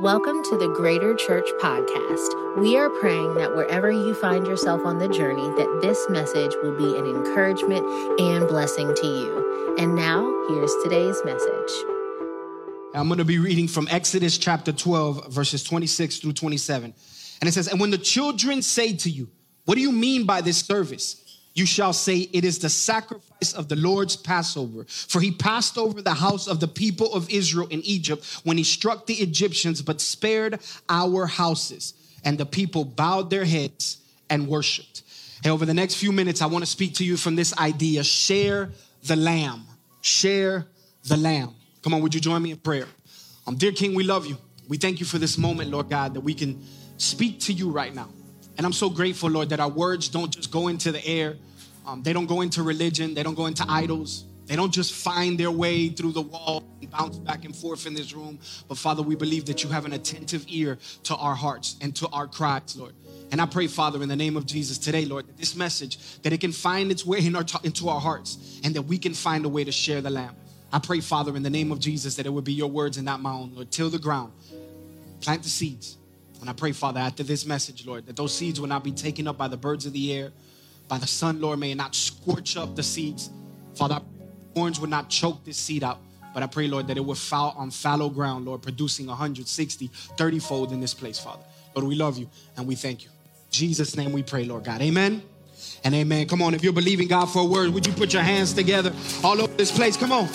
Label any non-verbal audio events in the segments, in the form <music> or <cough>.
Welcome to the Greater Church Podcast. We are praying that wherever you find yourself on the journey, that this message will be an encouragement and blessing to you. And now, here's today's message. I'm going to be reading from Exodus chapter 12, verses 26 through 27. And it says, And when the children say to you, What do you mean by this service? You shall say, It is the sacrifice of the Lord's Passover. For he passed over the house of the people of Israel in Egypt when he struck the Egyptians, but spared our houses. And the people bowed their heads and worshiped. Hey, over the next few minutes, I want to speak to you from this idea share the lamb. Share the lamb. Come on, would you join me in prayer? Um, dear King, we love you. We thank you for this moment, Lord God, that we can speak to you right now. And I'm so grateful, Lord, that our words don't just go into the air. Um, they don't go into religion. They don't go into idols. They don't just find their way through the wall and bounce back and forth in this room. But Father, we believe that you have an attentive ear to our hearts and to our cries, Lord. And I pray, Father, in the name of Jesus today, Lord, that this message, that it can find its way in our, into our hearts and that we can find a way to share the lamb. I pray, Father, in the name of Jesus, that it would be your words and not my own, Lord. Till the ground, plant the seeds. And I pray, Father, after this message, Lord, that those seeds will not be taken up by the birds of the air, by the sun, Lord. May it not scorch up the seeds. Father, thorns would not choke this seed out. But I pray, Lord, that it would fall on fallow ground, Lord, producing 160, 30 fold in this place, Father. Lord, we love you and we thank you. In Jesus' name we pray, Lord God. Amen and amen. Come on, if you're believing God for a word, would you put your hands together all over this place? Come on.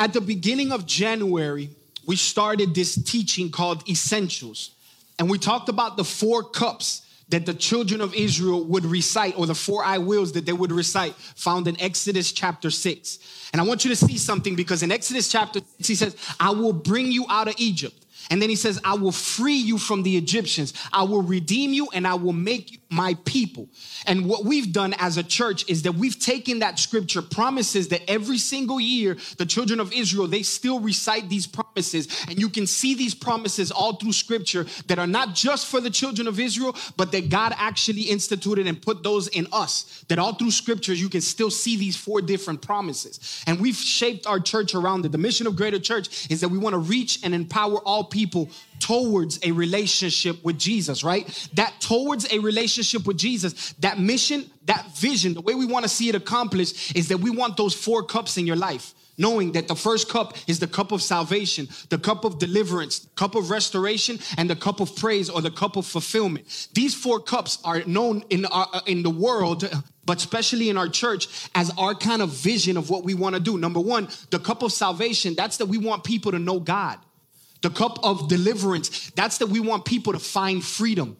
At the beginning of January, we started this teaching called Essentials. And we talked about the four cups that the children of Israel would recite, or the four I wills that they would recite, found in Exodus chapter 6. And I want you to see something because in Exodus chapter 6, he says, I will bring you out of Egypt. And then he says, I will free you from the Egyptians. I will redeem you and I will make you my people. And what we've done as a church is that we've taken that scripture promises that every single year, the children of Israel, they still recite these promises. And you can see these promises all through scripture that are not just for the children of Israel, but that God actually instituted and put those in us. That all through scripture, you can still see these four different promises. And we've shaped our church around it. The mission of Greater Church is that we want to reach and empower all people towards a relationship with Jesus, right? That towards a relationship with Jesus, that mission, that vision, the way we want to see it accomplished is that we want those four cups in your life. Knowing that the first cup is the cup of salvation, the cup of deliverance, cup of restoration, and the cup of praise or the cup of fulfillment. These four cups are known in, our, uh, in the world but especially in our church as our kind of vision of what we want to do. Number one, the cup of salvation, that's that we want people to know God. The cup of deliverance, that's that we want people to find freedom.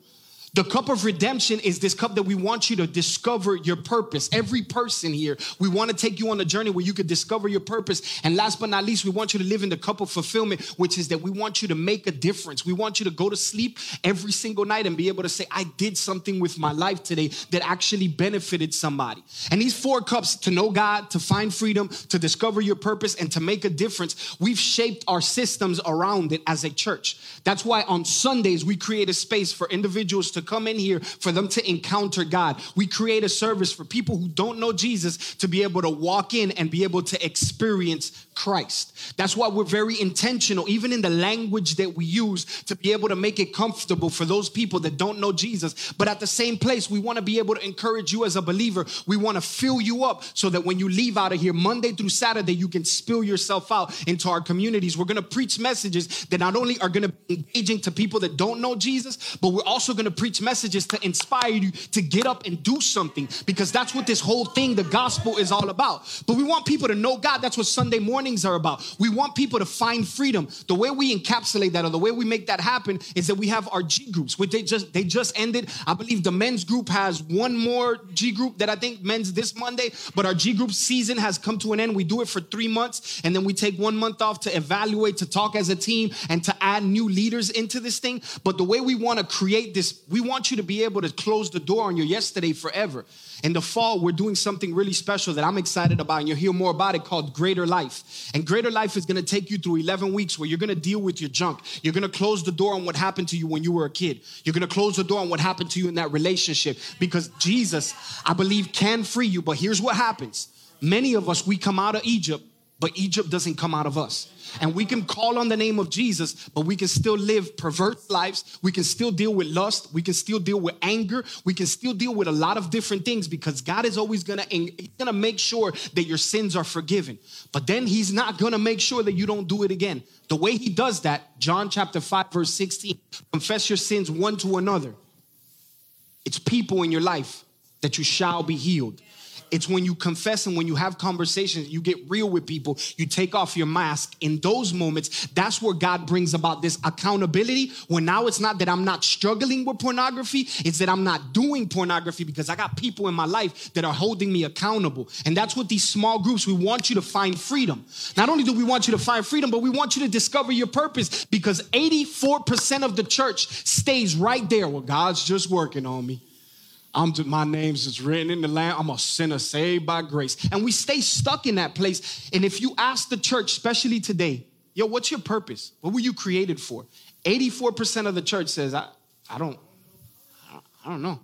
The cup of redemption is this cup that we want you to discover your purpose. Every person here, we want to take you on a journey where you could discover your purpose. And last but not least, we want you to live in the cup of fulfillment, which is that we want you to make a difference. We want you to go to sleep every single night and be able to say, I did something with my life today that actually benefited somebody. And these four cups to know God, to find freedom, to discover your purpose, and to make a difference, we've shaped our systems around it as a church. That's why on Sundays, we create a space for individuals to to come in here for them to encounter God. We create a service for people who don't know Jesus to be able to walk in and be able to experience Christ. That's why we're very intentional, even in the language that we use, to be able to make it comfortable for those people that don't know Jesus. But at the same place, we want to be able to encourage you as a believer. We want to fill you up so that when you leave out of here Monday through Saturday, you can spill yourself out into our communities. We're going to preach messages that not only are going to be engaging to people that don't know Jesus, but we're also going to preach preach messages to inspire you to get up and do something because that's what this whole thing, the gospel, is all about. But we want people to know God. That's what Sunday mornings are about. We want people to find freedom. The way we encapsulate that or the way we make that happen is that we have our G groups, which they just they just ended. I believe the men's group has one more G group that I think men's this Monday, but our G group season has come to an end. We do it for three months and then we take one month off to evaluate, to talk as a team, and to add new leaders into this thing. But the way we want to create this, we we want you to be able to close the door on your yesterday forever. In the fall, we're doing something really special that I'm excited about, and you'll hear more about it called Greater Life. And Greater Life is gonna take you through 11 weeks where you're gonna deal with your junk. You're gonna close the door on what happened to you when you were a kid. You're gonna close the door on what happened to you in that relationship because Jesus, I believe, can free you. But here's what happens many of us, we come out of Egypt but Egypt doesn't come out of us. And we can call on the name of Jesus, but we can still live perverse lives. We can still deal with lust. We can still deal with anger. We can still deal with a lot of different things because God is always gonna, he's gonna make sure that your sins are forgiven. But then he's not gonna make sure that you don't do it again. The way he does that, John chapter 5, verse 16, confess your sins one to another. It's people in your life that you shall be healed. It's when you confess and when you have conversations, you get real with people, you take off your mask. In those moments, that's where God brings about this accountability. When now it's not that I'm not struggling with pornography, it's that I'm not doing pornography because I got people in my life that are holding me accountable. And that's what these small groups, we want you to find freedom. Not only do we want you to find freedom, but we want you to discover your purpose because 84% of the church stays right there. Well, God's just working on me. I'm just, my name's just written in the land. I'm a sinner saved by grace. And we stay stuck in that place. And if you ask the church, especially today, yo, what's your purpose? What were you created for? 84% of the church says, I, I don't, I don't know.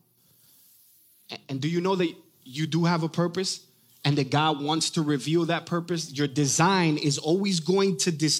And do you know that you do have a purpose? and that God wants to reveal that purpose, your design is always going to dis,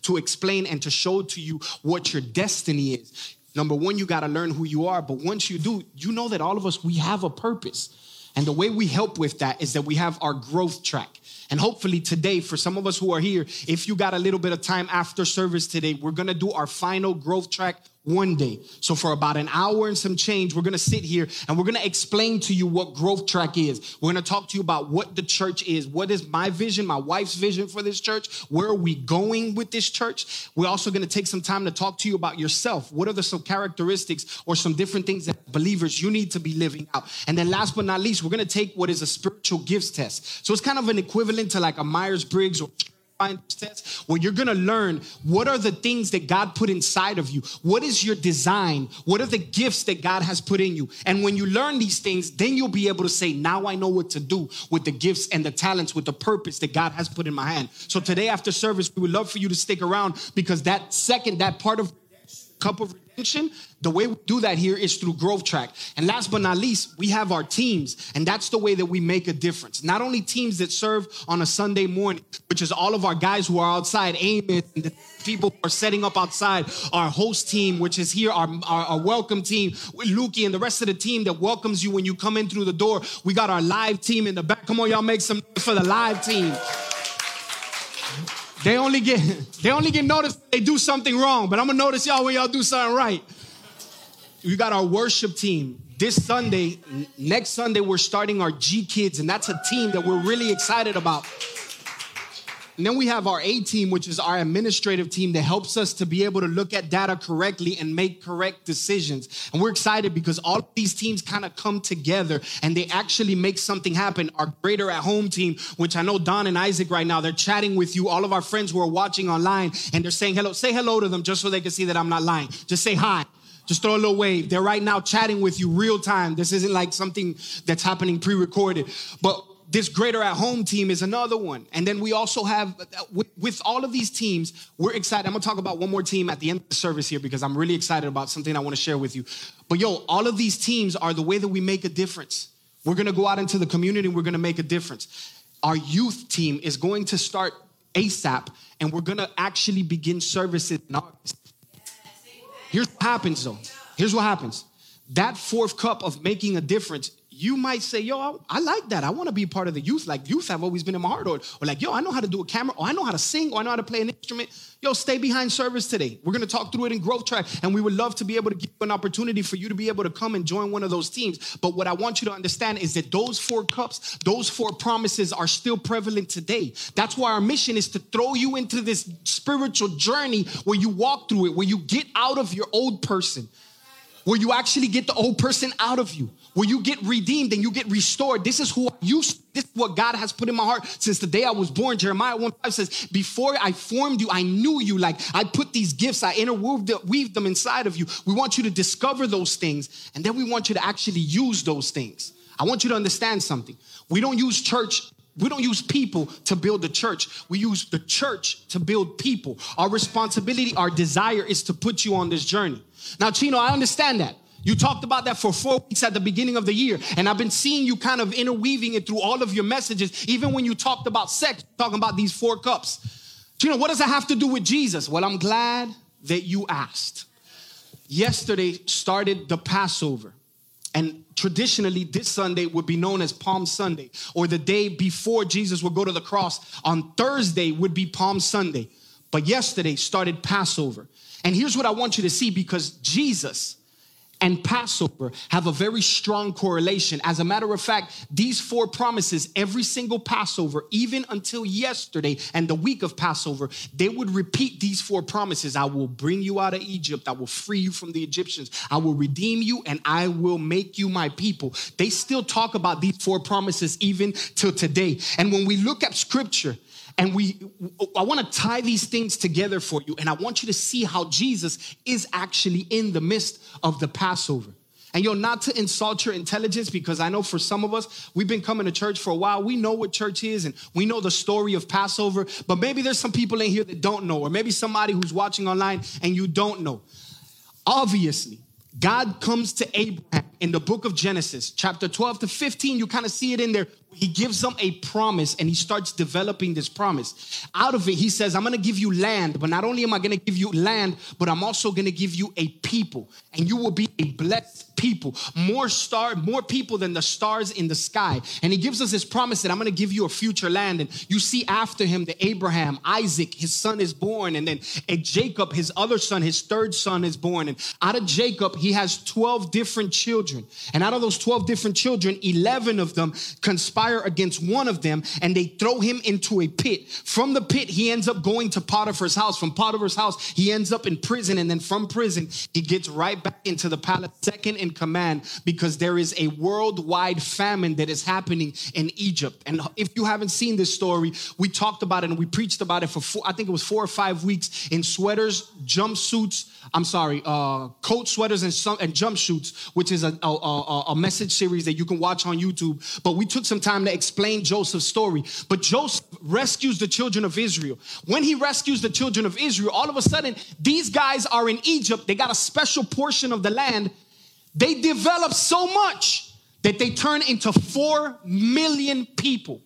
to explain and to show to you what your destiny is. Number one, you got to learn who you are. But once you do, you know that all of us, we have a purpose. And the way we help with that is that we have our growth track. And hopefully today, for some of us who are here, if you got a little bit of time after service today, we're gonna do our final growth track one day. So for about an hour and some change, we're to sit here and we're to explain to you what growth track is. We're to talk to you about what the church is. What is my vision, my wife's vision for this church? Where are we going with this church? We're also to take some time to talk to you about yourself. What are the some characteristics or some different things that believers you need to be living out? And then last but not least, we're to take what is a spiritual gifts test. So it's kind of an equivalent to like a Myers-Briggs or test where you're going to learn what are the things that God put inside of you. What is your design? What are the gifts that God has put in you? And when you learn these things, then you'll be able to say, now I know what to do with the gifts and the talents, with the purpose that God has put in my hand. So today after service, we would love for you to stick around because that second, that part of cup of the way we do that here is through growth track. And last but not least, we have our teams, and that's the way that we make a difference. Not only teams that serve on a Sunday morning, which is all of our guys who are outside, Amos, and the people who are setting up outside, our host team, which is here, our, our, our welcome team, Lukey, and the rest of the team that welcomes you when you come in through the door. We got our live team in the back. Come on, y'all make some for the live team. They only get they only get noticed they do something wrong, but I'm gonna notice y'all when y'all do something right. We got our worship team. This Sunday, next Sunday, we're starting our G Kids, and that's a team that we're really excited about. And then we have our A team, which is our administrative team that helps us to be able to look at data correctly and make correct decisions. And we're excited because all of these teams kind of come together and they actually make something happen. Our greater at home team, which I know Don and Isaac right now, they're chatting with you, all of our friends who are watching online, and they're saying hello. Say hello to them just so they can see that I'm not lying. Just say hi. Just throw a little wave. They're right now chatting with you real time. This isn't like something that's happening pre recorded. But this greater at home team is another one. And then we also have, with, with, all of these teams, we're excited. I'm gonna talk about one more team at the end of the service here because I'm really excited about something I wanna share with you. But yo, all of these teams are the way that we make a difference. We're gonna go out into the community and we're gonna make a difference. Our youth team is going to start ASAP and we're gonna actually begin services in August. Here's what happens though. Here's what happens. That fourth cup of making a difference you might say, yo, I, I like that. I want to be part of the youth. Like youth have always been in my heart. Or, or like, yo, I know how to do a camera, or I know how to sing, or I know how to play an instrument. Yo, stay behind service today. We're going to talk through it in growth track. And we would love to be able to give an opportunity for you to be able to come and join one of those teams. But what I want you to understand is that those four cups, those four promises are still prevalent today. That's why our mission is to throw you into this spiritual journey where you walk through it, where you get out of your old person where you actually get the old person out of you, where you get redeemed and you get restored. This is who used. This is what God has put in my heart since the day I was born. Jeremiah 1 5 says, Before I formed you, I knew you. Like I put these gifts, I interweaved them inside of you. We want you to discover those things, and then we want you to actually use those things. I want you to understand something. We don't use church we don't use people to build the church. We use the church to build people. Our responsibility, our desire is to put you on this journey. Now, Chino, I understand that. You talked about that for four weeks at the beginning of the year. And I've been seeing you kind of interweaving it through all of your messages. Even when you talked about sex, talking about these four cups. Chino, what does that have to do with Jesus? Well, I'm glad that you asked. Yesterday started the Passover. And traditionally, this Sunday would be known as Palm Sunday, or the day before Jesus would go to the cross on Thursday would be Palm Sunday. But yesterday started Passover. And here's what I want you to see because Jesus, and Passover have a very strong correlation. As a matter of fact, these four promises, every single Passover, even until yesterday and the week of Passover, they would repeat these four promises I will bring you out of Egypt, I will free you from the Egyptians, I will redeem you, and I will make you my people. They still talk about these four promises even till today. And when we look at scripture, and we, I want to tie these things together for you. And I want you to see how Jesus is actually in the midst of the Passover. And you're not to insult your intelligence because I know for some of us, we've been coming to church for a while. We know what church is and we know the story of Passover, but maybe there's some people in here that don't know, or maybe somebody who's watching online and you don't know. Obviously, God comes to Abraham in the book of Genesis, chapter 12 to 15. You kind of see it in there he gives them a promise and he starts developing this promise. Out of it, he says, I'm gonna give you land, but not only am I gonna give you land, but I'm also gonna give you a people, and you will be a blessed people, more star, more people than the stars in the sky. And he gives us this promise that I'm gonna give you a future land. And you see after him the Abraham, Isaac, his son is born, and then a Jacob, his other son, his third son is born. And out of Jacob, he has 12 different children. And out of those 12 different children, 11 of them conspire against one of them and they throw him into a pit. From the pit, he ends up going to Potiphar's house. From Potiphar's house, he ends up in prison. And then from prison, he gets right back into the palace, second in command, because there is a worldwide famine that is happening in Egypt. And if you haven't seen this story, we talked about it and we preached about it for four, I think it was four or five weeks in sweaters, jumpsuits, I'm sorry, uh, coat sweaters and, some, and jumpsuits, which is a, a, a, a message series that you can watch on YouTube. But we took some time time to explain Joseph's story. But Joseph rescues the children of Israel. When he rescues the children of Israel, all of a sudden, these guys are in Egypt. They got a special portion of the land. They develop so much that they turn into 4 million people.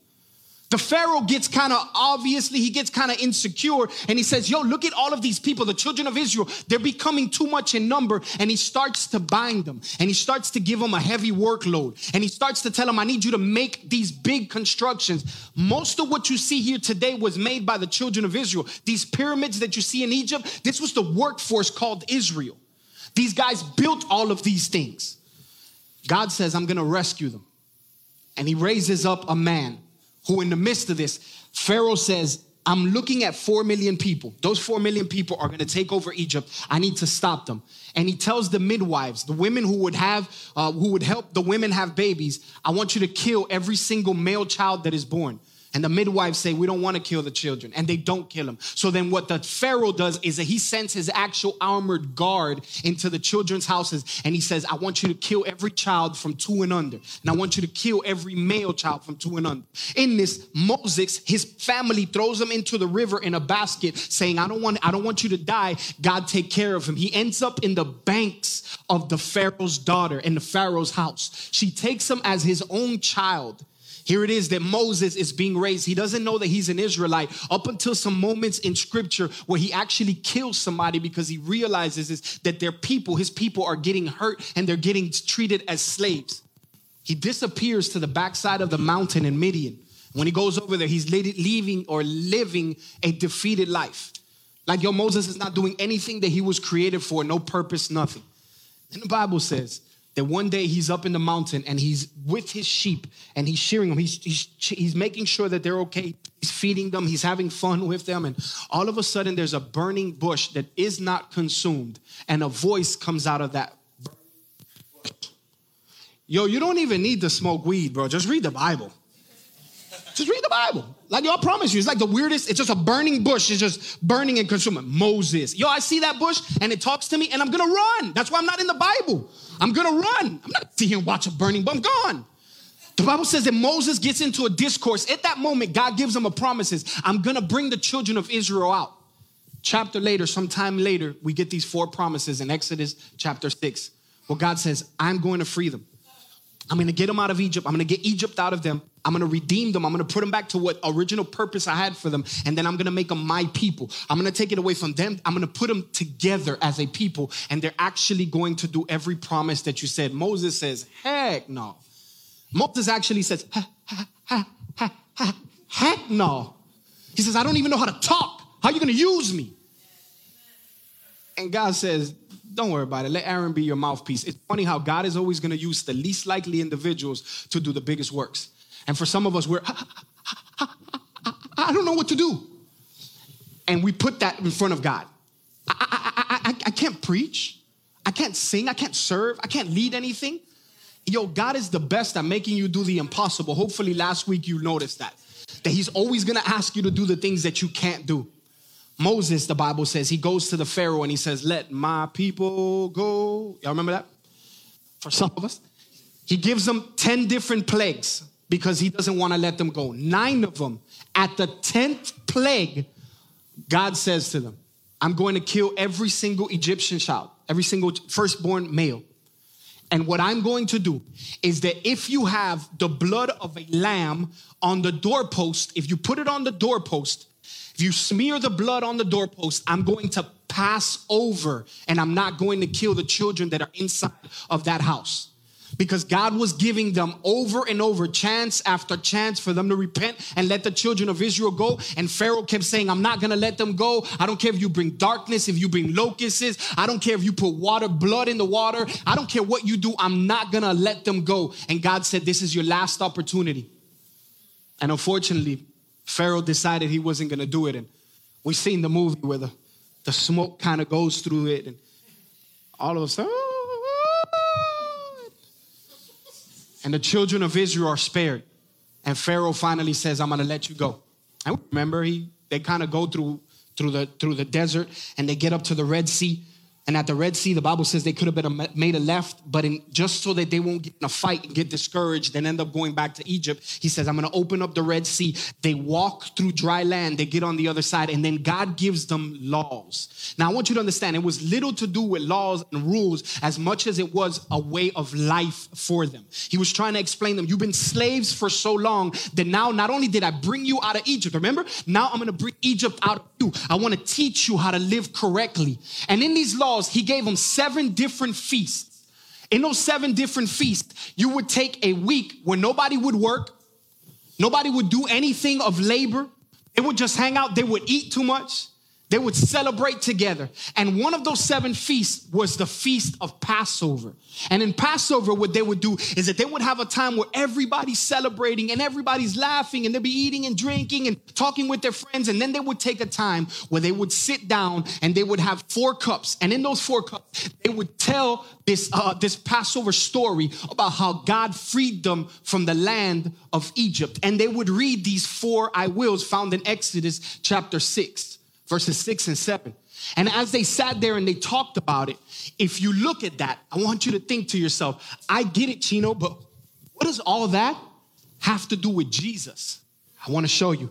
The Pharaoh gets kind of obviously, he gets kind of insecure and he says, Yo, look at all of these people, the children of Israel. They're becoming too much in number. And he starts to bind them and he starts to give them a heavy workload. And he starts to tell them, I need you to make these big constructions. Most of what you see here today was made by the children of Israel. These pyramids that you see in Egypt, this was the workforce called Israel. These guys built all of these things. God says, I'm going to rescue them. And he raises up a man who, in the midst of this, Pharaoh says, I'm looking at 4 million people. Those 4 million people are going to take over Egypt. I need to stop them. And he tells the midwives, the women who would have, uh, who would help the women have babies, I want you to kill every single male child that is born. And the midwives say, We don't want to kill the children. And they don't kill them. So then, what the Pharaoh does is that he sends his actual armored guard into the children's houses. And he says, I want you to kill every child from two and under. And I want you to kill every male child from two and under. In this, Moses, his family throws him into the river in a basket, saying, I don't want, I don't want you to die. God take care of him. He ends up in the banks of the Pharaoh's daughter in the Pharaoh's house. She takes him as his own child. Here it is that Moses is being raised. He doesn't know that he's an Israelite up until some moments in scripture where he actually kills somebody because he realizes that their people, his people, are getting hurt and they're getting treated as slaves. He disappears to the backside of the mountain in Midian. When he goes over there, he's leaving or living a defeated life. Like, yo, Moses is not doing anything that he was created for, no purpose, nothing. And the Bible says that one day he's up in the mountain and he's with his sheep and he's shearing them. He's, he's, he's making sure that they're okay. He's feeding them. He's having fun with them. And all of a sudden, there's a burning bush that is not consumed. And a voice comes out of that. Yo, you don't even need to smoke weed, bro. Just read the Bible. Just read the Bible. Like, I promise you, it's like the weirdest. It's just a burning bush. It's just burning and consuming. Moses. Yo, I see that bush and it talks to me and I'm gonna run. That's why I'm not in the Bible. I'm gonna run. I'm not sitting here and watch a burning, but I'm gone. The Bible says that Moses gets into a discourse. At that moment, God gives him a promises. I'm gonna bring the children of Israel out. Chapter later, sometime later, we get these four promises in Exodus chapter six. Well, God says, I'm going to free them. I'm going to get them out of Egypt. I'm going to get Egypt out of them. I'm going to redeem them. I'm going to put them back to what original purpose I had for them. And then I'm going to make them my people. I'm going to take it away from them. I'm going to put them together as a people. And they're actually going to do every promise that you said. Moses says, heck no. Moses actually says, ha, ha, ha, ha, heck no. He says, I don't even know how to talk. How are you going to use me? And God says, don't worry about it. Let Aaron be your mouthpiece. It's funny how God is always going to use the least likely individuals to do the biggest works. And for some of us, we're, <laughs> I don't know what to do. And we put that in front of God. I, I, I, I, can't preach. I can't sing. I can't serve. I can't lead anything. Yo, God is the best at making you do the impossible. Hopefully, last week you noticed that. That He's always gonna ask you to do the things that you can't do. Moses, the Bible says, he goes to the Pharaoh and he says, Let my people go. Y'all remember that? For some of us. He gives them 10 different plagues because he doesn't want to let them go. Nine of them. At the 10th plague, God says to them, I'm going to kill every single Egyptian child, every single firstborn male. And what I'm going to do is that if you have the blood of a lamb on the doorpost, if you put it on the doorpost, you smear the blood on the doorpost, I'm going to pass over and I'm not going to kill the children that are inside of that house. Because God was giving them over and over, chance after chance, for them to repent and let the children of Israel go. And Pharaoh kept saying, I'm not gonna let them go. I don't care if you bring darkness, if you bring locusts. I don't care if you put water, blood in the water. I don't care what you do. I'm not gonna let them go. And God said, This is your last opportunity. And unfortunately, Pharaoh decided he wasn't going to do it. And we've seen the movie where the, the smoke kind of goes through it, and all of a sudden, and the children of Israel are spared. And Pharaoh finally says, I'm going to let you go. I remember he they kind of go through through the through the desert and they get up to the Red Sea and at the Red Sea, the Bible says they could have been made a left, but in, just so that they won't get in a fight and get discouraged and end up going back to Egypt, he says, I'm going to open up the Red Sea. They walk through dry land, they get on the other side, and then God gives them laws. Now, I want you to understand it was little to do with laws and rules as much as it was a way of life for them. He was trying to explain them, you've been slaves for so long that now not only did I bring you out of Egypt, remember? Now I'm going to bring Egypt out of you. I want to teach you how to live correctly. And in these laws, he gave them seven different feasts. In those seven different feasts, you would take a week where nobody would work, nobody would do anything of labor. They would just hang out, they would eat too much, they would celebrate together. And one of those seven feasts was the feast of Passover. And in Passover, what they would do is that they would have a time where everybody's celebrating and everybody's laughing and they'd be eating and drinking and talking with their friends. And then they would take a time where they would sit down and they would have four cups. And in those four cups, they would tell this, uh, this Passover story about how God freed them from the land of Egypt. And they would read these four I wills found in Exodus chapter six verses six and seven. And as they sat there and they talked about it, if you look at that, I want you to think to yourself, I get it, Chino, but what does all that have to do with Jesus? I want to show you.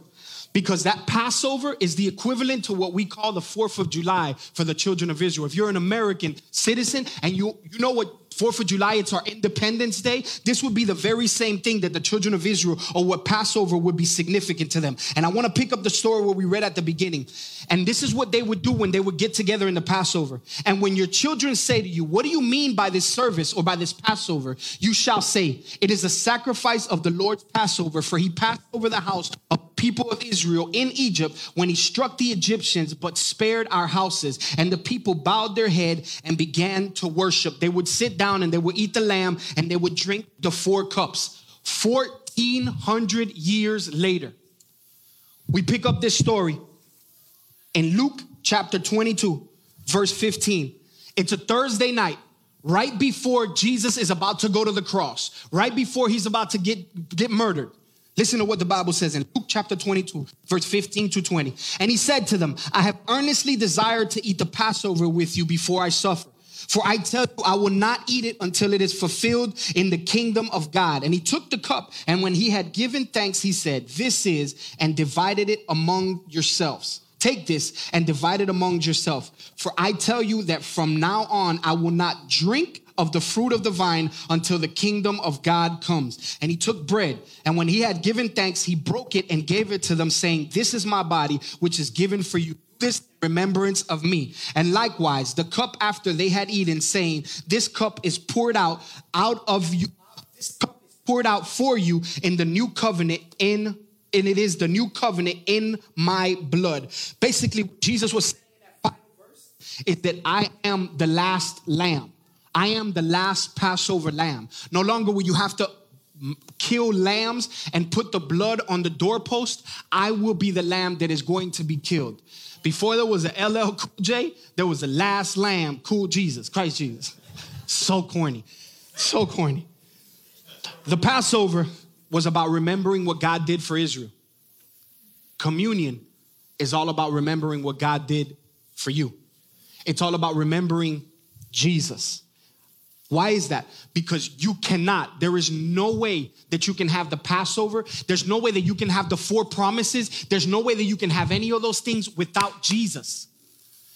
Because that Passover is the equivalent to what we call the 4th of July for the children of Israel. If you're an American citizen and you, you know what Fourth of July, it's our Independence Day. This would be the very same thing that the children of Israel or what Passover would be significant to them. And I want to pick up the story where we read at the beginning. And this is what they would do when they would get together in the Passover. And when your children say to you, What do you mean by this service or by this Passover? You shall say, It is a sacrifice of the Lord's Passover, for he passed over the house of people of Israel in Egypt when he struck the Egyptians, but spared our houses. And the people bowed their head and began to worship. They would sit down and they would eat the lamb and they would drink the four cups. 1400 years later, we pick up this story in Luke chapter 22, verse 15. It's a Thursday night right before Jesus is about to go to the cross, right before he's about to get, get murdered. Listen to what the Bible says in Luke chapter 22, verse 15 to 20. And he said to them, I have earnestly desired to eat the Passover with you before I suffer. For I tell you, I will not eat it until it is fulfilled in the kingdom of God. And he took the cup, and when he had given thanks, he said, This is, and divided it among yourselves. Take this and divide it among yourself. For I tell you that from now on I will not drink of the fruit of the vine until the kingdom of God comes. And he took bread, and when he had given thanks, he broke it and gave it to them, saying, This is my body, which is given for you. This remembrance of me. And likewise, the cup after they had eaten, saying, This cup is poured out out of you. This cup is poured out for you in the new covenant in and it is the new covenant in my blood. Basically, Jesus was saying is that I am the last lamb. I am the last Passover lamb. No longer will you have to kill lambs and put the blood on the doorpost. I will be the lamb that is going to be killed. Before there was a LL Cool J, there was the last lamb, cool Jesus, Christ Jesus. So corny, so corny. The Passover was about remembering what God did for Israel. Communion is all about remembering what God did for you. It's all about remembering Jesus. Why is that? Because you cannot, there is no way that you can have the Passover. There's no way that you can have the four promises. There's no way that you can have any of those things without Jesus.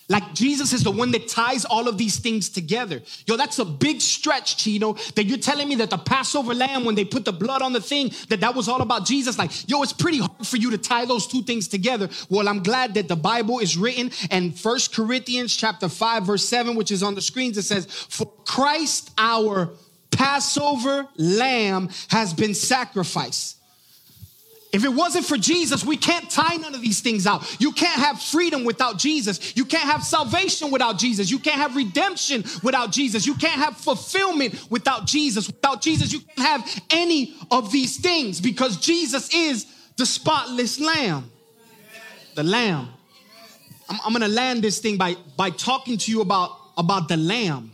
Like Jesus is the one that ties all of these things together. Yo, that's a big stretch, Chino, that you're telling me that the Passover lamb, when they put the blood on the thing, that that was all about Jesus. Like, yo, it's pretty hard for you to tie those two things together. Well, I'm glad that the Bible is written and First Corinthians chapter 5, verse 7, which is on the screens, it says, For Christ our Passover lamb has been sacrificed. If it wasn't for Jesus, we can't tie none of these things out. You can't have freedom without Jesus. You can't have salvation without Jesus. You can't have redemption without Jesus. You can't have fulfillment without Jesus. Without Jesus, you can't have any of these things because Jesus is the spotless lamb. The lamb. I'm, I'm gonna land this thing by, by talking to you about, about the lamb.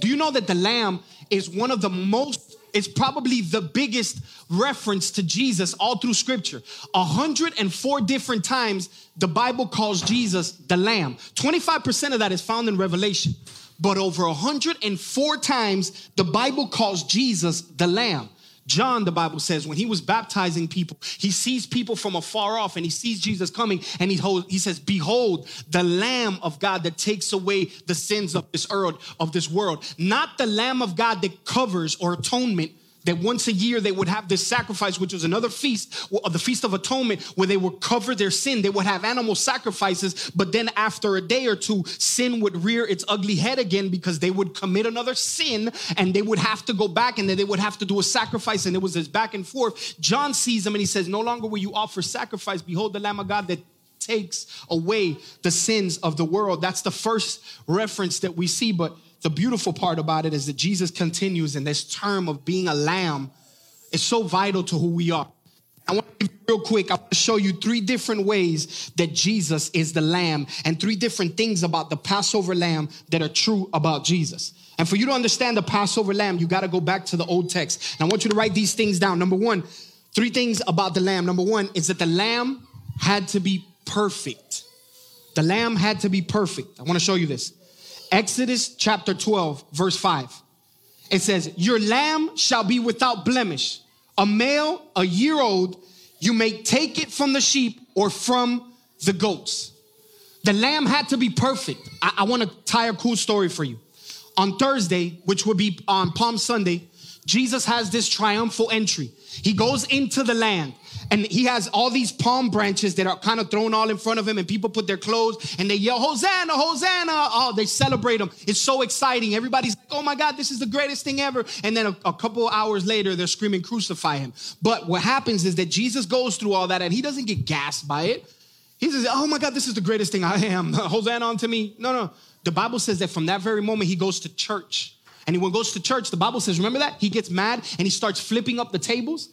Do you know that the lamb is one of the most is probably the biggest reference to Jesus all through scripture. 104 different times the Bible calls Jesus the Lamb. 25% of that is found in Revelation. But over 104 times the Bible calls Jesus the Lamb. John, the Bible says, when he was baptizing people, he sees people from afar off and he sees Jesus coming and he, hold, he says, Behold, the Lamb of God that takes away the sins of this earth, of this world. Not the Lamb of God that covers or atonement that once a year they would have this sacrifice, which was another feast, the Feast of Atonement, where they would cover their sin. They would have animal sacrifices, but then after a day or two, sin would rear its ugly head again because they would commit another sin and they would have to go back and then they would have to do a sacrifice. And it was this back and forth. John sees them and he says, No longer will you offer sacrifice. Behold, the Lamb of God that takes away the sins of the world. That's the first reference that we see, but the beautiful part about it is that Jesus continues in this term of being a lamb is so vital to who we are. I want to real quick, I want to show you three different ways that Jesus is the lamb and three different things about the Passover lamb that are true about Jesus. And for you to understand the Passover lamb, you got to go back to the old text. And I want you to write these things down. Number one, three things about the lamb. Number one is that the lamb had to be perfect. The lamb had to be perfect. I want to show you this. Exodus chapter 12, verse 5. It says, Your lamb shall be without blemish, a male, a year old. You may take it from the sheep or from the goats. The lamb had to be perfect. I, I want to tie a cool story for you. On Thursday, which would be on Palm Sunday, Jesus has this triumphal entry. He goes into the land and he has all these palm branches that are kind of thrown all in front of him and people put their clothes and they yell hosanna hosanna. Oh they celebrate him. It's so exciting. Everybody's like oh my god this is the greatest thing ever. And then a, a couple hours later they're screaming crucify him. But what happens is that jesus goes through all that and he doesn't get gassed by it. He says oh my god this is the greatest thing i am. <laughs> Hosanna unto me. No no. The bible says that from that very moment he goes to church. And when he goes to church the bible says remember that? He gets mad and he starts flipping up the tables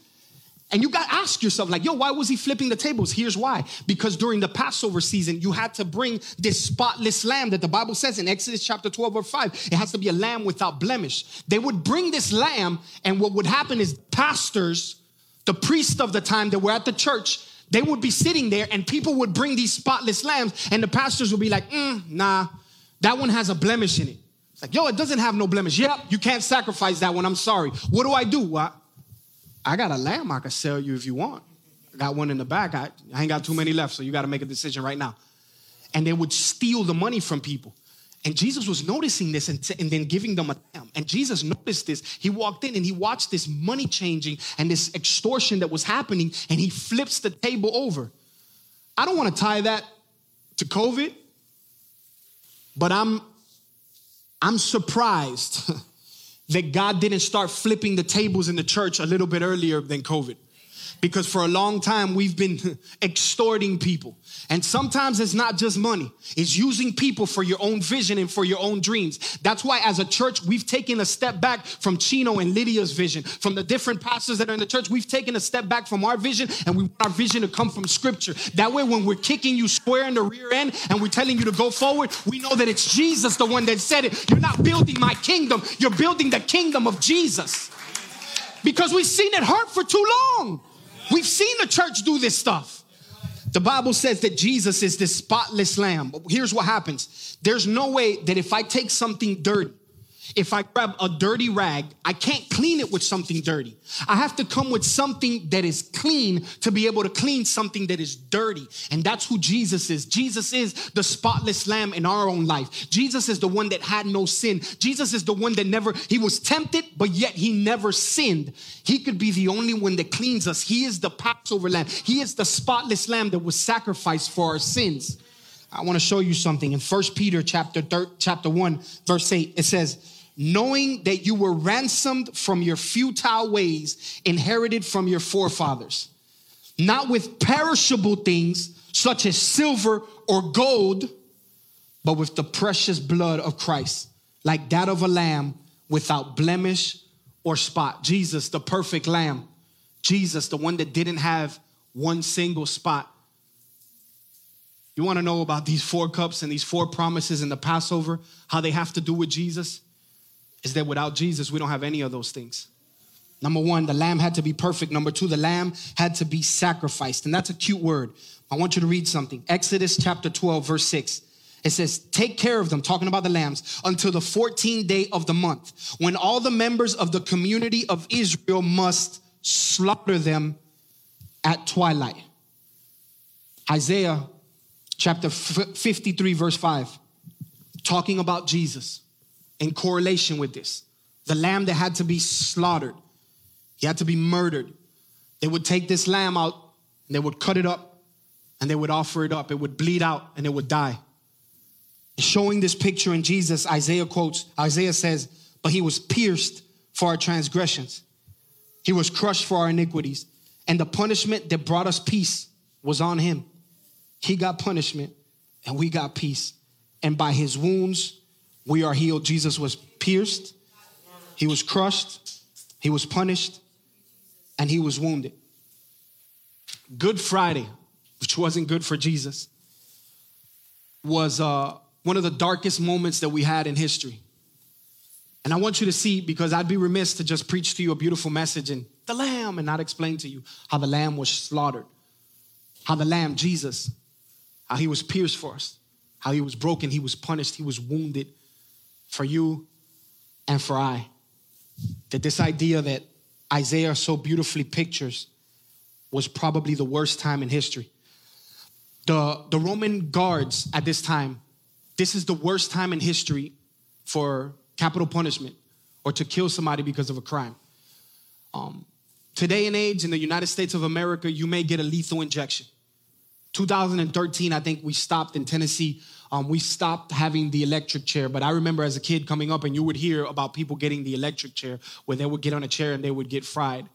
and you got to ask yourself, like, yo, why was he flipping the tables? Here's why. Because during the Passover season, you had to bring this spotless lamb that the Bible says in Exodus chapter 12 or 5. It has to be a lamb without blemish. They would bring this lamb, and what would happen is pastors, the priests of the time that were at the church, they would be sitting there, and people would bring these spotless lambs, and the pastors would be like, mm, nah, that one has a blemish in it. It's like, yo, it doesn't have no blemish. Yep, you can't sacrifice that one. I'm sorry. What do I do? What? I got a lamb I can sell you if you want. I got one in the back. I, I ain't got too many left, so you got to make a decision right now. And they would steal the money from people. And Jesus was noticing this and, and, then giving them a lamb. And Jesus noticed this. He walked in and he watched this money changing and this extortion that was happening, and he flips the table over. I don't want to tie that to COVID, but I'm I'm surprised <laughs> that God didn't start flipping the tables in the church a little bit earlier than COVID because for a long time we've been <laughs> extorting people. And sometimes it's not just money, it's using people for your own vision and for your own dreams. That's why, as a church, we've taken a step back from Chino and Lydia's vision, from the different pastors that are in the church. We've taken a step back from our vision, and we want our vision to come from scripture. That way, when we're kicking you square in the rear end and we're telling you to go forward, we know that it's Jesus, the one that said it. You're not building my kingdom, you're building the kingdom of Jesus. Because we've seen it hurt for too long. We've seen the church do this stuff. The Bible says that Jesus is this spotless lamb. Here's what happens there's no way that if I take something dirty if I grab a dirty rag, I can't clean it with something dirty. I have to come with something that is clean to be able to clean something that is dirty. And that's who Jesus is. Jesus is the spotless lamb in our own life. Jesus is the one that had no sin. Jesus is the one that never, he was tempted, but yet he never sinned. He could be the only one that cleans us. He is the Passover lamb. He is the spotless lamb that was sacrificed for our sins. I want to show you something in First Peter chapter thir- chapter 1 verse 8 it says knowing that you were ransomed from your futile ways inherited from your forefathers, not with perishable things such as silver or gold, but with the precious blood of Christ, like that of a lamb without blemish or spot. Jesus, the perfect lamb. Jesus, the one that didn't have one single spot. You want to know about these four cups and these four promises in the Passover, how they have to do with Jesus? Is that without Jesus, we don't have any of those things. Number one, the lamb had to be perfect. Number two, the lamb had to be sacrificed. And that's a cute word. I want you to read something. Exodus chapter 12, verse 6. It says, Take care of them, talking about the lambs, until the 14th day of the month, when all the members of the community of Israel must slaughter them at twilight. Isaiah chapter 53, verse 5, talking about Jesus in correlation with this. The lamb that had to be slaughtered, he had to be murdered. They would take this lamb out and they would cut it up and they would offer it up. It would bleed out and it would die. Showing this picture in Jesus, Isaiah quotes, Isaiah says, But he was pierced for our transgressions, he was crushed for our iniquities, and the punishment that brought us peace was on him. He got punishment and we got peace. And by his wounds, we are healed. Jesus was pierced, he was crushed, he was punished, and he was wounded. Good Friday, which wasn't good for Jesus, was uh, one of the darkest moments that we had in history. And I want you to see, because I'd be remiss to just preach to you a beautiful message and the lamb and not explain to you how the lamb was slaughtered, how the lamb, Jesus, how he was pierced for us, how he was broken, he was punished, he was wounded, for you and for I. That this idea that Isaiah so beautifully pictures was probably the worst time in history. The, the Roman guards at this time, this is the worst time in history for capital punishment or to kill somebody because of a crime. Um, today and age in the United States of America, you may get a lethal injection. 2013, I think we stopped in Tennessee um, we stopped having the electric chair. But I remember as a kid coming up, and you would hear about people getting the electric chair where they would get on a chair and they would get fried.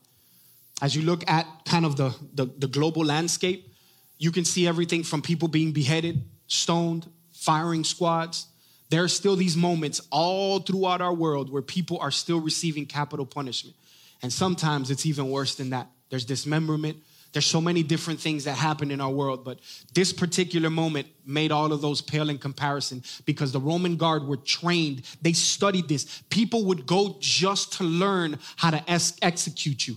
As you look at kind of the, the, the global landscape, you can see everything from people being beheaded, stoned, firing squads. There are still these moments all throughout our world where people are still receiving capital punishment. And sometimes it's even worse than that. There's dismemberment, there's so many different things that happen in our world, but this particular moment made all of those pale in comparison because the Roman guard were trained. They studied this. People would go just to learn how to ex- execute you.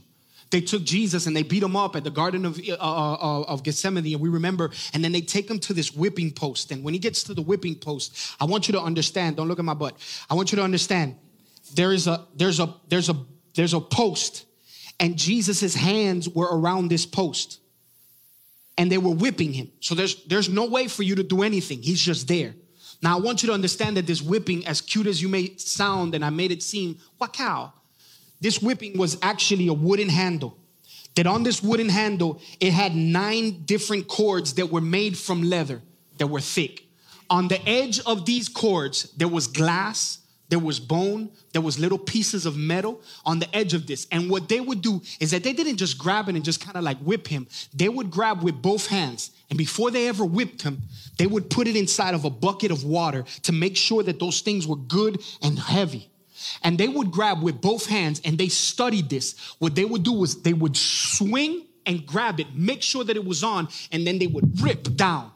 They took Jesus and they beat him up at the Garden of, uh, uh, uh, of Gethsemane, and we remember, and then they take him to this whipping post. And when he gets to the whipping post, I want you to understand, don't look at my butt. I want you to understand there is a, there's a, there's a, there's a post and Jesus' hands were around this post. and they were whipping him. So there's there's no way for you to do anything. He's just there. Now I want you to understand that this whipping, as cute as you may sound, and I made it seem, cow? This whipping was actually a wooden handle. That on this wooden handle, it had nine different cords that were made from leather that were thick. On the edge of these cords, there was glass, there was bone, there was little pieces of metal on the edge of this. And what they would do is that they didn't just grab it and just kind of like whip him. They would grab with both hands. And before they ever whipped him, they would put it inside of a bucket of water to make sure that those things were good and heavy. And they would grab with both hands and they studied this. What they would do was they would swing and grab it, make sure that it was on, and then they would rip down.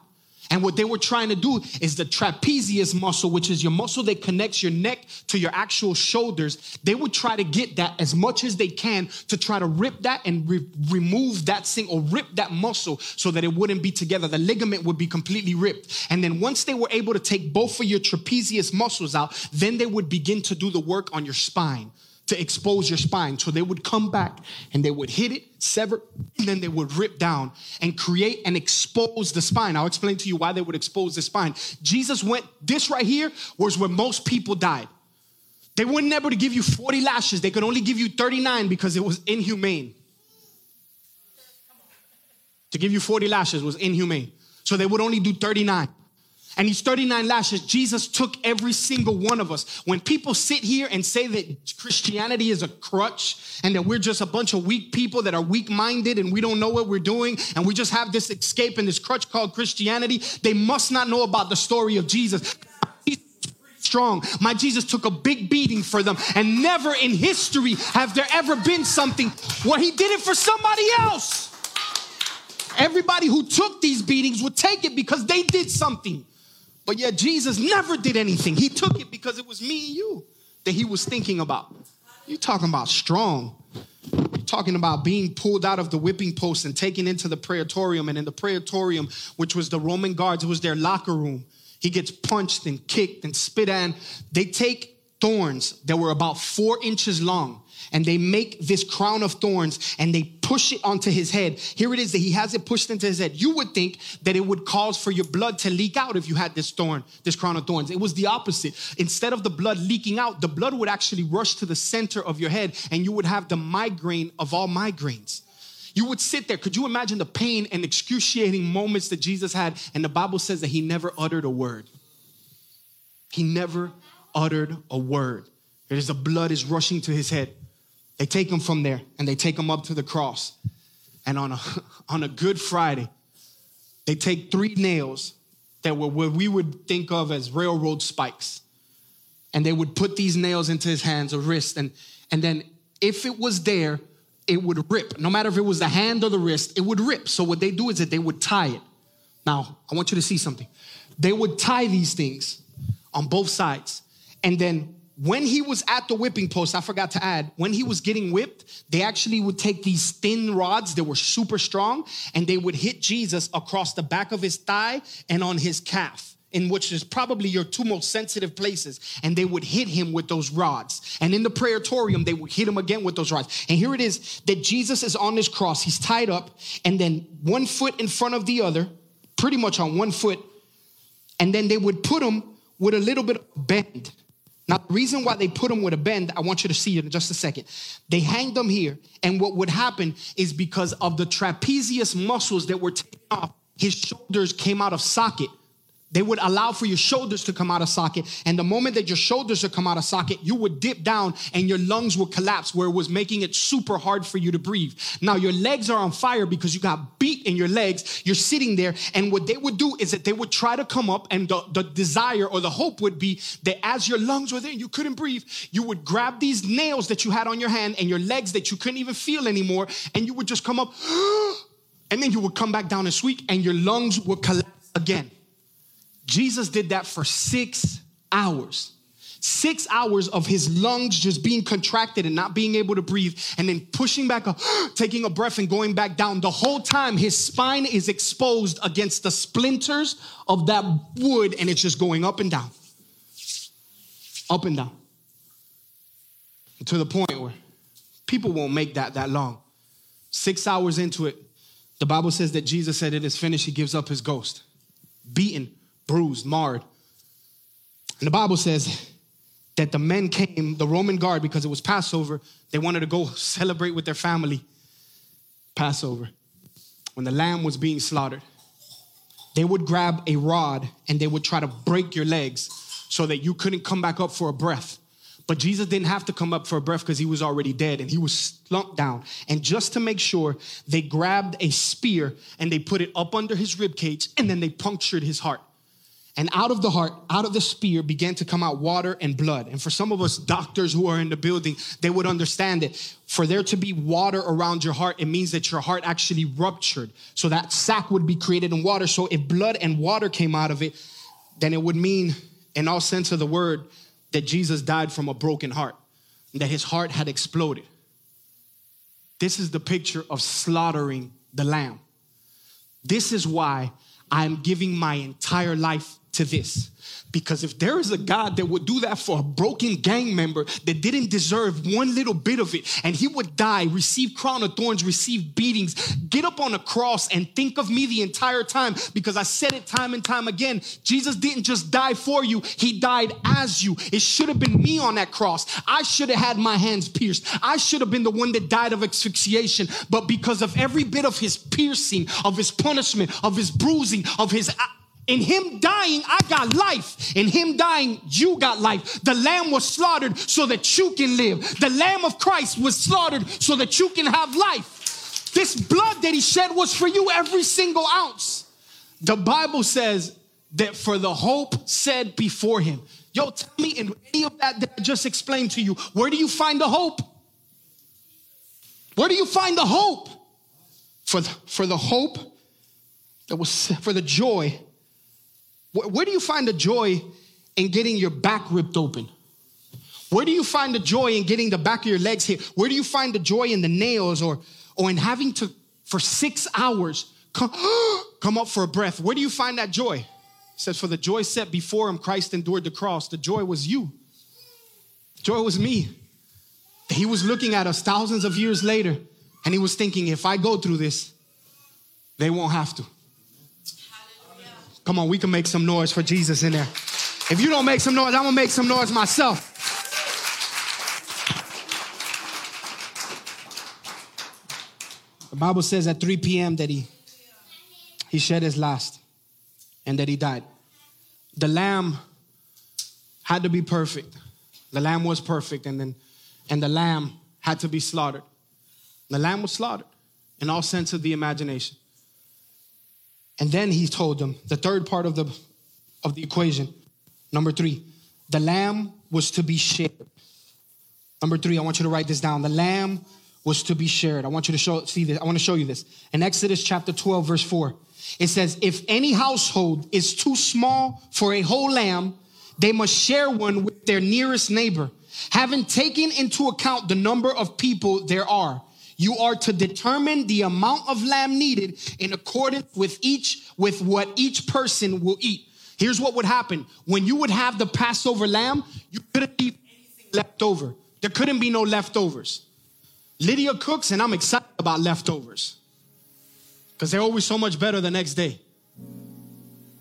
And what they were trying to do is the trapezius muscle, which is your muscle that connects your neck to your actual shoulders. They would try to get that as much as they can to try to rip that and re- remove that thing or rip that muscle so that it wouldn't be together. The ligament would be completely ripped. And then once they were able to take both of your trapezius muscles out, then they would begin to do the work on your spine to expose your spine. So they would come back and they would hit it, sever, and then they would rip down and create and expose the spine. I'll explain to you why they would expose the spine. Jesus went, this right here was where most people died. They were not able to give you 40 lashes, they could only give you 39 because it was inhumane. To give you 40 lashes was inhumane. So they would only do 39 and these 39 lashes, Jesus took every single one of us. When people sit here and say that Christianity is a crutch and that we're just a bunch of weak people that are weak minded and we don't know what we're doing and we just have this escape and this crutch called Christianity, they must not know about the story of Jesus. Strong. My Jesus took a big beating for them, and never in history have there ever been something where he did it for somebody else. Everybody who took these beatings would take it because they did something. But yet Jesus never did anything. He took it because it was me and you that he was thinking about. You talking about strong. You're talking about being pulled out of the whipping post and taken into the praetorium. And in the praetorium, which was the Roman guards, it was their locker room. He gets punched and kicked and spit on. They take thorns that were about four inches long and they make this crown of thorns and they push it onto his head. Here it is that he has it pushed into his head. You would think that it would cause for your blood to leak out if you had this thorn, this crown of thorns. It was the opposite. Instead of the blood leaking out, the blood would actually rush to the center of your head and you would have the migraine of all migraines. You would sit there. Could you imagine the pain and excruciating moments that Jesus had? And the Bible says that he never uttered a word. He never uttered a word. Is the blood is rushing to his head. They take him from there and they take him up to the cross. And on a, <laughs> on a Good Friday, they take three nails that were what we would think of as railroad spikes. And they would put these nails into his hands or wrist. And, and then if it was there, it would rip. No matter if it was the hand or the wrist, it would rip. So what they do is that they would tie it. Now, I want you to see something. They would tie these things on both sides. And then when he was at the whipping post, I forgot to add, when he was getting whipped, they actually would take these thin rods that were super strong and they would hit Jesus across the back of his thigh and on his calf, in which is probably your two most sensitive places. And they would hit him with those rods. And in the praetorium, they would hit him again with those rods. And here it is that Jesus is on this cross, he's tied up, and then one foot in front of the other, pretty much on one foot. And then they would put him with a little bit of bend now, the reason why they put him with a bend, I want you to see it in just a second. They hanged him here, and what would happen is because of the trapezius muscles that were taken off, his shoulders came out of socket. They would allow for your shoulders to come out of socket. And the moment that your shoulders would come out of socket, you would dip down and your lungs would collapse where it was making it super hard for you to breathe. Now your legs are on fire because you got beat in your legs. You're sitting there. And what they would do is that they would try to come up and the, the desire or the hope would be that as your lungs were there you couldn't breathe, you would grab these nails that you had on your hand and your legs that you couldn't even feel anymore. And you would just come up <gasps> and then you would come back down and squeak and your lungs would collapse again. Jesus did that for six hours. Six hours of his lungs just being contracted and not being able to breathe, and then pushing back up, <gasps> taking a breath and going back down. The whole time, his spine is exposed against the splinters of that wood, and it's just going up and down, up and down, to the point where people won't make that that long. Six hours into it, the Bible says that Jesus said it is finished. He gives up his ghost, beaten, bruised, marred. And the Bible says that the men came, the Roman guard, because it was Passover, they wanted to go celebrate with their family Passover. When the lamb was being slaughtered, they would grab a rod and they would try to break your legs so that you couldn't come back up for a breath. But Jesus didn't have to come up for a breath because he was already dead and he was slumped down. And just to make sure, they grabbed a spear and they put it up under his rib cage and then they punctured his heart. And out of the heart, out of the spear, began to come out water and blood. And for some of us doctors who are in the building, they would understand it. For there to be water around your heart, it means that your heart actually ruptured. So that sac would be created in water. So if blood and water came out of it, then it would mean, in all sense of the word, that Jesus died from a broken heart, that his heart had exploded. This is the picture of slaughtering the lamb. This is why I'm giving my entire life to this. Because if there is a God that would do that for a broken gang member that didn't deserve one little bit of it, and he would die, receive crown of thorns, receive beatings, get up on a cross and think of me the entire time, because I said it time and time again. Jesus didn't just die for you, he died as you. It should have been me on that cross. I should have had my hands pierced. I should have been the one that died of asphyxiation, but because of every bit of his piercing, of his punishment, of his bruising, of his in him dying, I got life. In him dying, you got life. The lamb was slaughtered so that you can live. The lamb of Christ was slaughtered so that you can have life. This blood that he shed was for you, every single ounce. The Bible says that for the hope said before him. Yo, tell me in any of that that I just explained to you, where do you find the hope? Where do you find the hope? For the, for the hope that was for the joy where do you find the joy in getting your back ripped open? Where do you find the joy in getting the back of your legs hit? Where do you find the joy in the nails or, or in having to, for six hours, come, <gasps> come up for a breath? Where do you find that joy? It says, For the joy set before him, Christ endured the cross. The joy was you. Joy was me. He was looking at us thousands of years later and he was thinking, if I go through this, they won't have to. Come on, we can make some noise for Jesus in there. If you don't make some noise, I'm gonna make some noise myself. The Bible says at 3 p.m. that he he shed his last and that he died. The lamb had to be perfect. The lamb was perfect, and then and the lamb had to be slaughtered. The lamb was slaughtered in all sense of the imagination. And then he told them the third part of the of the equation. Number 3, the lamb was to be shared. Number 3, I want you to write this down. The lamb was to be shared. I want you to show see this. I want to show you this. In Exodus chapter 12 verse 4, it says, "If any household is too small for a whole lamb, they must share one with their nearest neighbor, having taken into account the number of people there are." You are to determine the amount of lamb needed in accordance with each with what each person will eat. Here's what would happen. When you would have the Passover lamb, you couldn't leave anything left over. There couldn't be no leftovers. Lydia cooks and I'm excited about leftovers. Cuz they're always so much better the next day.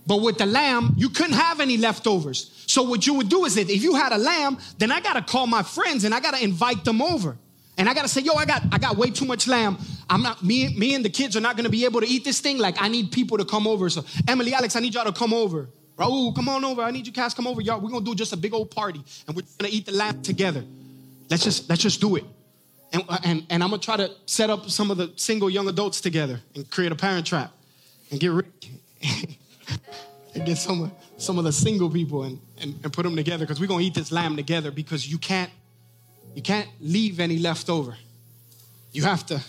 But with the lamb, you couldn't have any leftovers. So what you would do is that if you had a lamb, then I got to call my friends and I got to invite them over. And I gotta say, yo, I got I got way too much lamb. I'm not me, me and the kids are not gonna be able to eat this thing. Like, I need people to come over. So Emily, Alex, I need y'all to come over. Raul, come on over. I need you guys come over. Y'all, we're gonna do just a big old party and we're gonna eat the lamb together. Let's just let's just do it. And, and, and I'm gonna try to set up some of the single young adults together and create a parent trap and get rid <laughs> and get some of some of the single people and, and, and put them together because we're gonna eat this lamb together because you can't you can't leave any left over. You have to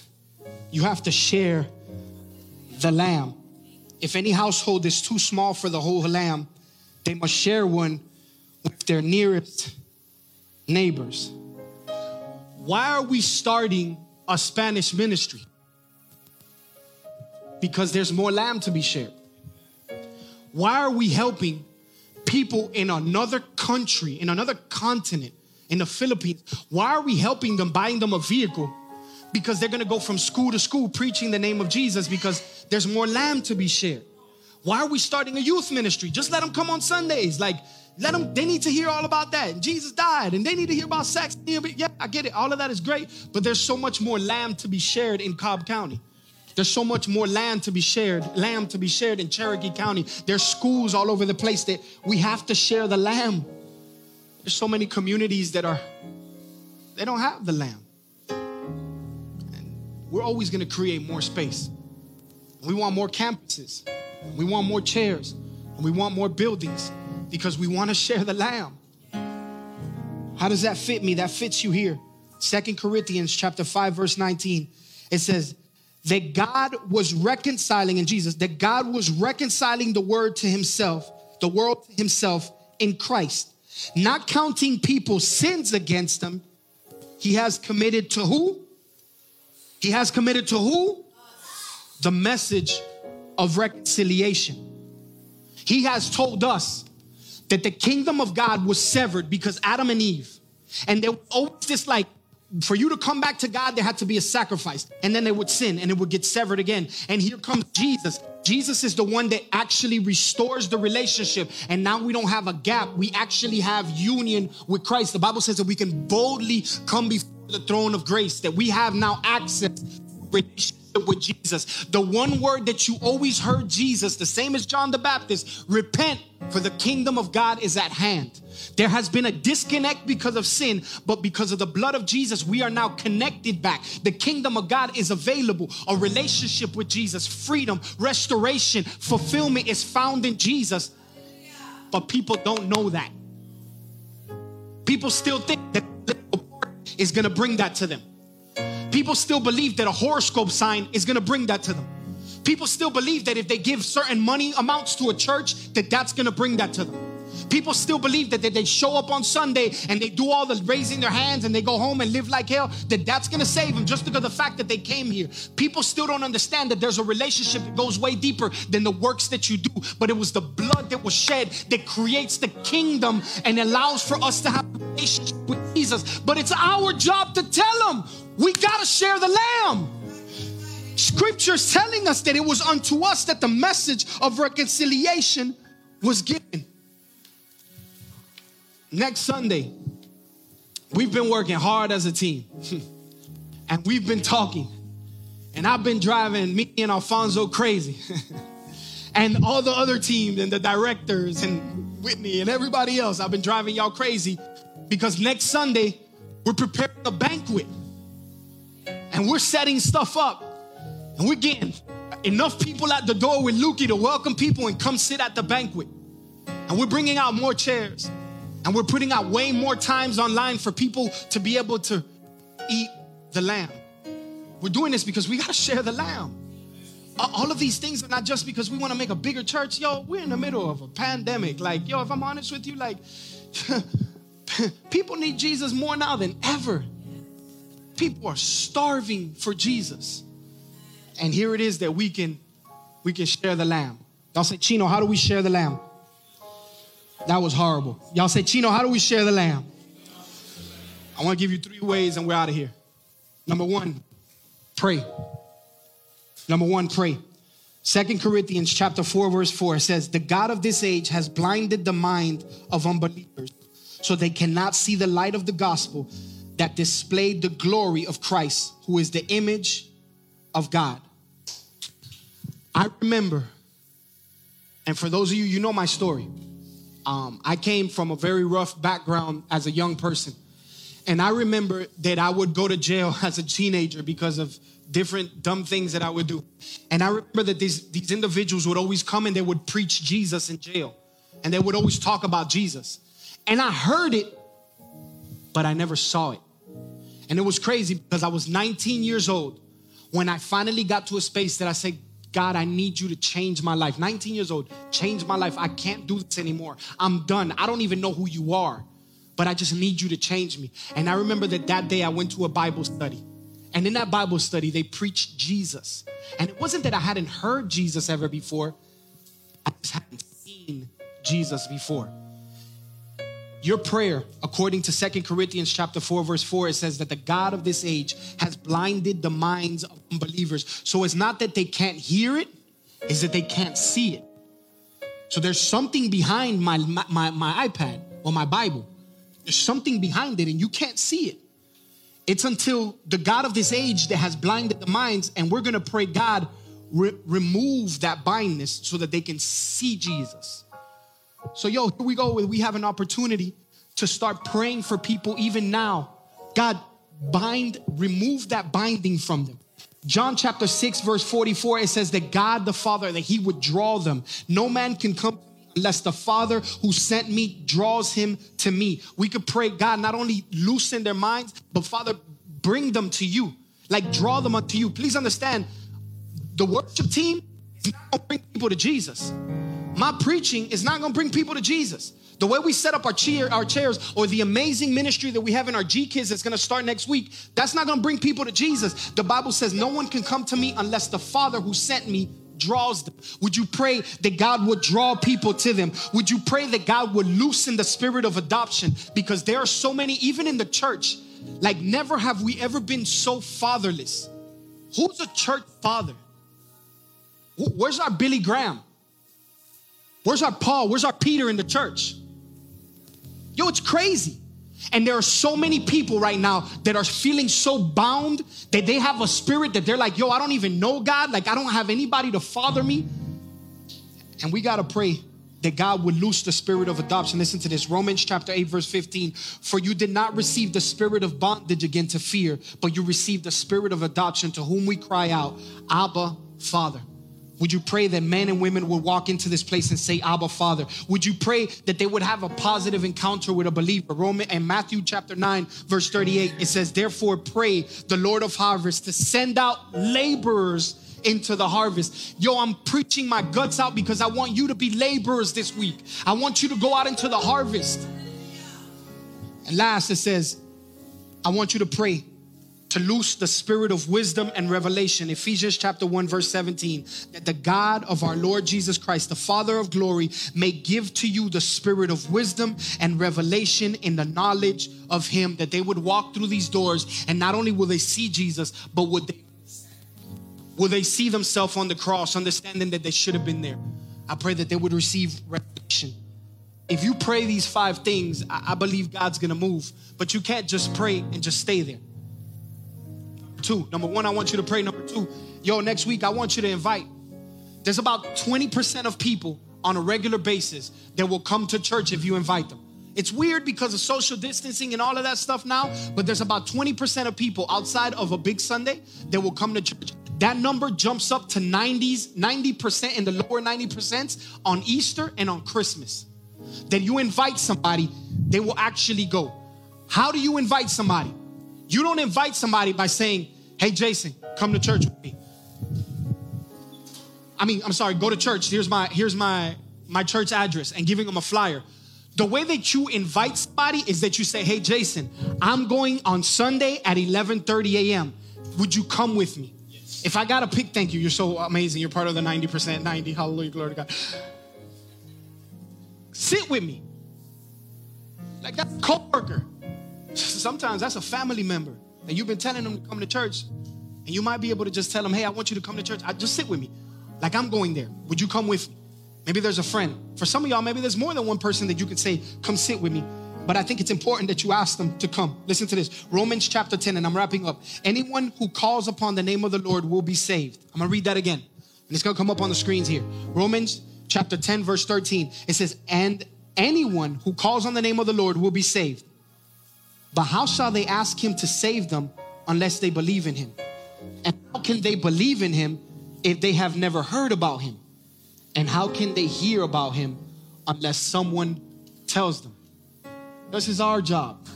you have to share the lamb. If any household is too small for the whole lamb, they must share one with their nearest neighbors. Why are we starting a Spanish ministry? Because there's more lamb to be shared. Why are we helping people in another country, in another continent, in the Philippines. Why are we helping them, buying them a vehicle? because they're gonna go from school to school preaching the name of Jesus because there's more lamb to be shared. Why are we starting a youth ministry? Just let them come on Sundays. Like, let them, they need to hear all about that. Jesus died and they need to hear about sex. Yeah, I get it. All of that is great, but there's so much more lamb to be shared in Cobb County. There's so much more land to be shared, lamb to be shared in Cherokee County. There's schools all over the place that we have to share the lamb. There's so many communities that are, they don't have the lamb. And we're always gonna create more space. We want more campuses. We want more chairs. And we want more buildings because we want to share the lamb. How does that fit me? That fits you here. Second Corinthians chapter 5 verse 19. It says that God was reconciling in Jesus, that God was reconciling the word to himself, the world to himself in Christ, not counting people's sins against them. He has committed to who? He has committed to who? The message of reconciliation. He has told us that the kingdom of God was severed because Adam and Eve, and there was always this like, for you to come back to God, there had to be a sacrifice. And then they would sin and it would get severed again. And here comes Jesus. Jesus is the one that actually restores the relationship. And now we don't have a gap. We actually have union with Christ. The Bible says that we can boldly come before the throne of grace, that we have now access relationship with Jesus. The one word that you always heard Jesus, the same as John the Baptist, repent for the kingdom of God is at hand. There has been a disconnect because of sin, but because of the blood of Jesus, we are now connected back. The kingdom of God is available. A relationship with Jesus, freedom, restoration, fulfillment is found in Jesus. But people don't know that. People still think that is going to bring that to them. People still believe that a horoscope sign is going to bring that to them. People still believe that if they give certain money amounts to a church, that that's going to bring that to them. People still believe that, they show up on Sunday and they do all the raising their hands and they go home and live like hell, that that's going to save them just because of the fact that they came here. People still don't understand that there's a relationship that goes way deeper than the works that you do, but it was the blood that was shed that creates the kingdom and allows for us to have a relationship with Jesus. But it's our job to tell them we got to share the lamb. Scripture's telling us that it was unto us that the message of reconciliation was given. Next Sunday, we've been working hard as a team <laughs> and we've been talking. And I've been driving me and Alfonso crazy. <laughs> and all the other teams and the directors and Whitney and everybody else, I've been driving y'all crazy because next Sunday, we're preparing a banquet and we're setting stuff up and we're getting enough people at the door with Lukey to welcome people and come sit at the banquet. And we're bringing out more chairs. And we're putting out way more times online for people to be able to eat the lamb. We're doing this because we got to share the lamb. All of these things are not just because we want to make a bigger church. Yo, we're in the middle of a pandemic. Like, yo, if I'm honest with you, like, <laughs> people need Jesus more now than ever. People are starving for Jesus. And here it is that we can we can share the lamb. Y'all say, Chino, how do we share the lamb? That was horrible. Y'all say, Chino, how do we share the lamb? I want to give you three ways and we're out of here. Number one, pray. Number one, pray. Second Corinthians chapter 4, verse 4 says, The God of this age has blinded the mind of unbelievers so they cannot see the light of the gospel that displayed the glory of Christ, who is the image of God. I remember, and for those of you, you know my story. Um, I came from a very rough background as a young person. And I remember that I would go to jail <laughs> as a teenager because of different dumb things that I would do. And I remember that these, these individuals would always come and they would preach Jesus in jail. And they would always talk about Jesus. And I heard it, but I never saw it. And it was crazy because I was 19 years old when I finally got to a space that I said, God, I need you to change my life. 19 years old, change my life. I can't do this anymore. I'm done. I don't even know who you are, but I just need you to change me. And I remember that that day I went to a Bible study. And in that Bible study, they preached Jesus. And it wasn't that I hadn't heard Jesus ever before, I just hadn't seen Jesus before. Your prayer, according to Second Corinthians chapter 4 verse 4 it says that the god of this age has blinded the minds of unbelievers. So it's not that they can't hear it, it's that they can't see it. So there's something behind my my my iPad or my Bible. There's something behind it and you can't see it. It's until the God of this age that has blinded the minds, and we're gonna pray, God, re- remove that blindness so that they can see Jesus. So, yo, here we go. We have an opportunity to start praying for people even now. God, bind, remove that binding from them. John chapter 6, verse 44, it says that God the Father, that He would draw them. No man can come unless the Father who sent me draws him to me. We could pray, God, not only loosen their minds, but Father, bring them to you. Like draw them unto you. Please understand, the worship team is not gonna bring people to Jesus. My preaching is not gonna bring people to Jesus. The way we set up our our chairs, or the amazing ministry that we have in our G Kids that's gonna start next week, that's not gonna bring people to Jesus. The Bible says, No one can come to me unless the Father who sent me draws them? Would you pray that God would draw people to them? Would you pray that God would loosen the spirit of adoption? Because there are so many, even in the church, like never have we ever been so fatherless. Who's a church father? Where's our Billy Graham? Where's our Paul? Where's our Peter in the church? Yo, it's crazy. And there are so many people right now that are feeling so bound that they have a spirit that they're like, yo, I don't even know God. Like, I don't have anybody to father me. And we got to pray that God would loose the spirit of adoption. Listen to this Romans chapter 8, verse 15. For you did not receive the spirit of bondage again to fear, but you received the spirit of adoption to whom we cry out, Abba, Father. Would you pray that men and women would walk into this place and say, Abba, Father? Would you pray that they would have a positive encounter with a believer? Roman and Matthew chapter 9, verse 38, it says, Therefore, pray the Lord of harvest to send out laborers into the harvest. Yo, I'm preaching my guts out because I want you to be laborers this week. I want you to go out into the harvest. And last, it says, I want you to pray to loose the spirit of wisdom and revelation. Ephesians chapter 1, verse 17. That the God of our Lord Jesus Christ, the Father of glory, may give to you the spirit of wisdom and revelation in the knowledge of Him. That they would walk through these doors and not only will they see Jesus, but would they will they see themselves on the cross, understanding that they should have been there. I pray that they would receive revelation. If you pray these five things, I, believe God's gonna move. But you can't just pray and just stay there two. Number one, I want you to pray. Number two, yo, next week I want you to invite. There's about 20% of people on a regular basis that will come to church if you invite them. It's weird because of social distancing and all of that stuff now, but there's about 20% of people outside of a big Sunday that will come to church. That number jumps up to 90s, 90% in the lower 90% on Easter and on Christmas. Then you invite somebody, they will actually go. How do you invite somebody? You don't invite somebody by saying, Hey, Jason, come to church with me. I mean, I'm sorry, go to church. Here's my here's my my church address and giving them a flyer. The way that you invite somebody is that you say, "Hey, Jason, I'm going on Sunday at 11:30 a.m. Would you come with me?" Yes. If I got to pick, thank you. You're so amazing. You're part of the 90%, 90. Hallelujah, glory to God. Sit with me. Like that coworker. Sometimes that's a family member and you've been telling them to come to church, and you might be able to just tell them, hey, I want you to come to church. I, just sit with me. Like I'm going there. Would you come with me? Maybe there's a friend. For some of y'all, maybe there's more than one person that you could say, come sit with me. But I think it's important that you ask them to come. Listen to this Romans chapter 10, and I'm wrapping up. Anyone who calls upon the name of the Lord will be saved. I'm gonna read that again. And it's gonna come up on the screens here. Romans chapter 10, verse 13. It says, And anyone who calls on the name of the Lord will be saved. But how shall they ask him to save them unless they believe in him? And how can they believe in him if they have never heard about him? And how can they hear about him unless someone tells them? This is our job.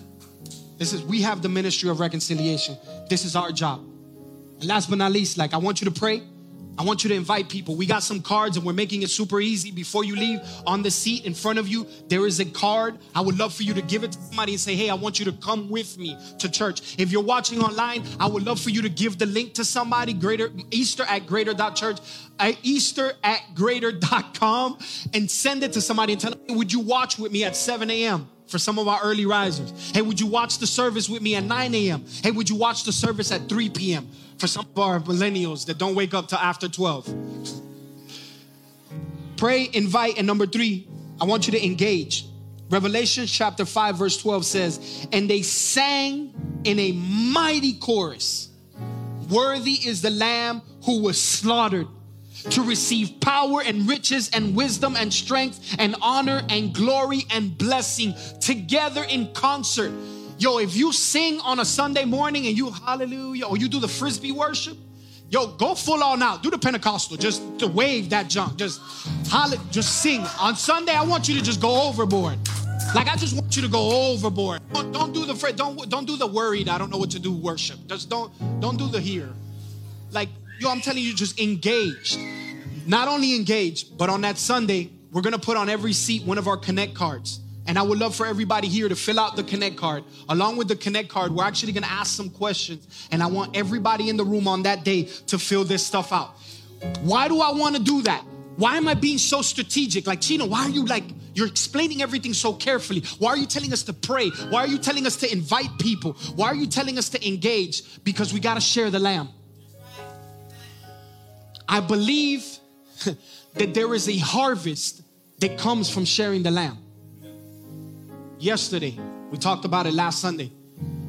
This is we have the ministry of reconciliation. This is our job. And last but not least, like I want you to pray I want you to invite people. We got some cards and we're making it super easy. Before you leave, on the seat in front of you, there is a card. I would love for you to give it to somebody and say, Hey, I want you to come with me to church. If you're watching online, I would love for you to give the link to somebody, greater Easter at greater.church, at Easter at greater.com, and send it to somebody and tell them, Would you watch with me at 7 a.m.? For some of our early risers. Hey, would you watch the service with me at 9 a.m.? Hey, would you watch the service at 3 p.m.? For some of our millennials that don't wake up till after 12. Pray, invite, and number three, I want you to engage. Revelation chapter 5, verse 12 says, And they sang in a mighty chorus Worthy is the Lamb who was slaughtered to receive power and riches and wisdom and strength and honor and glory and blessing together in concert. Yo, if you sing on a Sunday morning and you hallelujah or you do the frisbee worship, yo, go full on out. Do the Pentecostal, just to wave that junk. Just holler, just sing. On Sunday, I want you to just go overboard. Like I just want you to go overboard. Don't, don't do the don't don't do the worried. I don't know what to do. Worship. Just don't don't do the here. Like yo, I'm telling you, just engage. Not only engage, but on that Sunday, we're gonna put on every seat one of our Connect cards. And I would love for everybody here to fill out the Connect card. Along with the Connect card, we're actually gonna ask some questions. And I want everybody in the room on that day to fill this stuff out. Why do I wanna do that? Why am I being so strategic? Like, Chino, why are you like, you're explaining everything so carefully? Why are you telling us to pray? Why are you telling us to invite people? Why are you telling us to engage? Because we gotta share the lamb. I believe <laughs> that there is a harvest that comes from sharing the lamb. Yesterday, we talked about it last Sunday.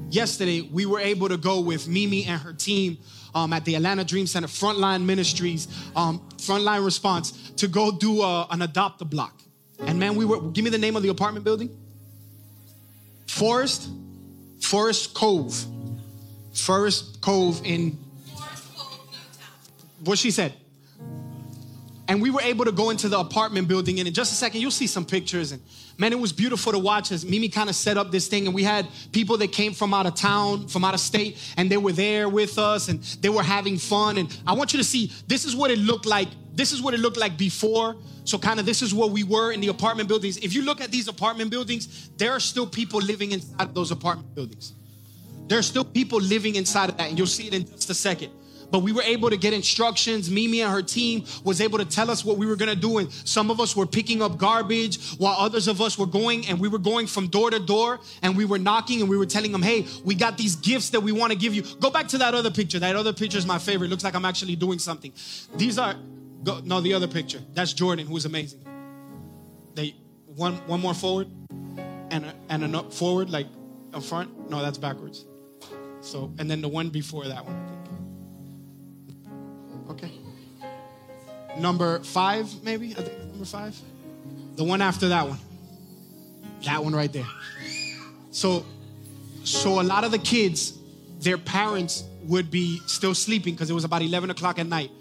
Yesterday, we were able to go with Mimi and her team um, at the Atlanta Dream Center Frontline Ministries, um, Frontline Response, to go do a, an adopt a block. And man, we were, give me the name of the apartment building Forest, Forest Cove. Forest Cove in, what she said. And we were able to go into the apartment building. And in just a second, you'll see some pictures. And man, it was beautiful to watch as Mimi kind of set up this thing. And we had people that came from out of town, from out of state, and they were there with us and they were having fun. And I want you to see this is what it looked like. This is what it looked like before. So, kind of, this is where we were in the apartment buildings. If you look at these apartment buildings, there are still people living inside of those apartment buildings. There are still people living inside of that, and you'll see it in just a second but we were able to get instructions. Mimi and her team was able to tell us what we were gonna do. And some of us were picking up garbage while others of us were going and we were going from door to door and we were knocking and we were telling them, hey, we got these gifts that we wanna give you. Go back to that other picture. That other picture is my favorite. Looks like I'm actually doing something. These are, go, no, the other picture. That's Jordan, who's amazing. They, one, one more forward and and a forward, like in front. No, that's backwards. So, and then the one before that one. Number five, maybe? I think number five. The one after that one. That one right there. So, so a lot of the kids, their parents would be still sleeping because it was about 11 o'clock at night.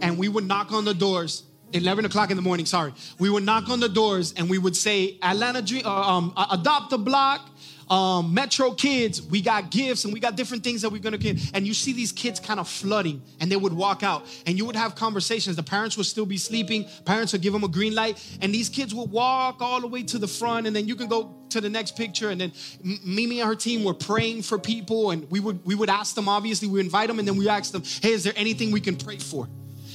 And we would knock on the doors 11 o'clock in the morning, sorry. We would knock on the doors and we would say, Atlanta Dream, uh, um, adopt a block, um, Metro Kids, we got gifts and we got different things that we're gonna give. And you see these kids kind of flooding and they would walk out and you would have conversations. The parents would still be sleeping, parents would give them a green light, and these kids would walk all the way to the front. And then you can go to the next picture. And then Mimi and her team were praying for people, and we would we would ask them, obviously, we invite them, and then we ask them, hey, is there anything we can pray for?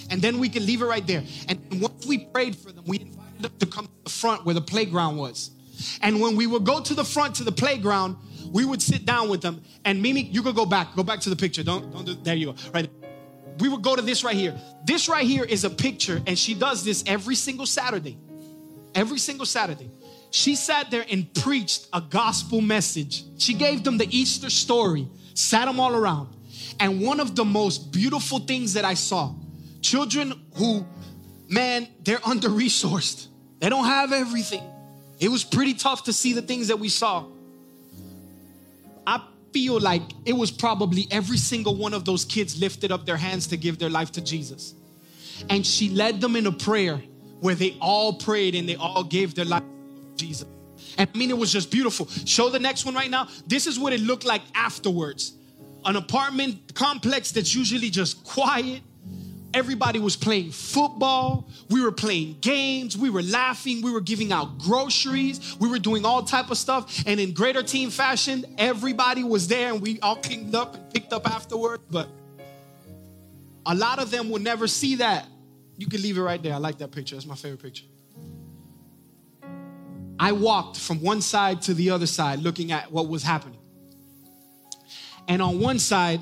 And then we can leave it right there. And once we prayed for them, we invited them to come to the front where the playground was. And when we would go to the front to the playground, we would sit down with them. And Mimi, you could go back, go back to the picture. Don't, don't do, there you go. Right. We would go to this right here. This right here is a picture, and she does this every single Saturday. Every single Saturday. She sat there and preached a gospel message. She gave them the Easter story, sat them all around. And one of the most beautiful things that I saw children who, man, they're under resourced, they don't have everything. It was pretty tough to see the things that we saw. I feel like it was probably every single one of those kids lifted up their hands to give their life to Jesus. And she led them in a prayer where they all prayed and they all gave their life to Jesus. And I mean, it was just beautiful. Show the next one right now. This is what it looked like afterwards. An apartment complex that's usually just quiet, Everybody was playing football. We were playing games. We were laughing. We were giving out groceries. We were doing all type of stuff. And in greater team fashion, everybody was there and we all cleaned up and picked up afterward. But a lot of them will never see that. You can leave it right there. I like that picture. That's my favorite picture. I walked from one side to the other side looking at what was happening. And on one side,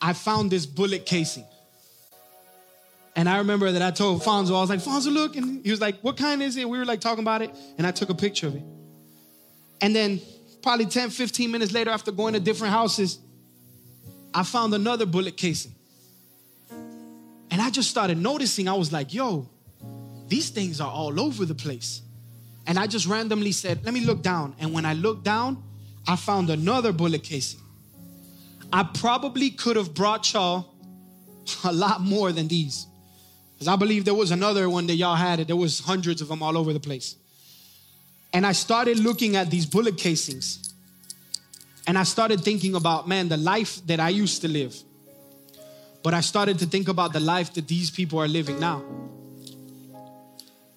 I found this bullet casing. And I remember that I told Fonzo, I was like, Fonzo, look. And he was like, what kind is it? We were like talking about it. And I took a picture of it. And then probably 10, 15 minutes later, after going to different houses, I found another bullet casing. And I just started noticing, I was like, yo, these things are all over the place. And I just randomly said, let me look down. And when I looked down, I found another bullet casing. I probably could have brought y'all a lot more than these. Because I believe there was another one that y'all had. There was hundreds of them all over the place. And I started looking at these bullet casings. And I started thinking about, man, the life that I used to live. But I started to think about the life that these people are living now.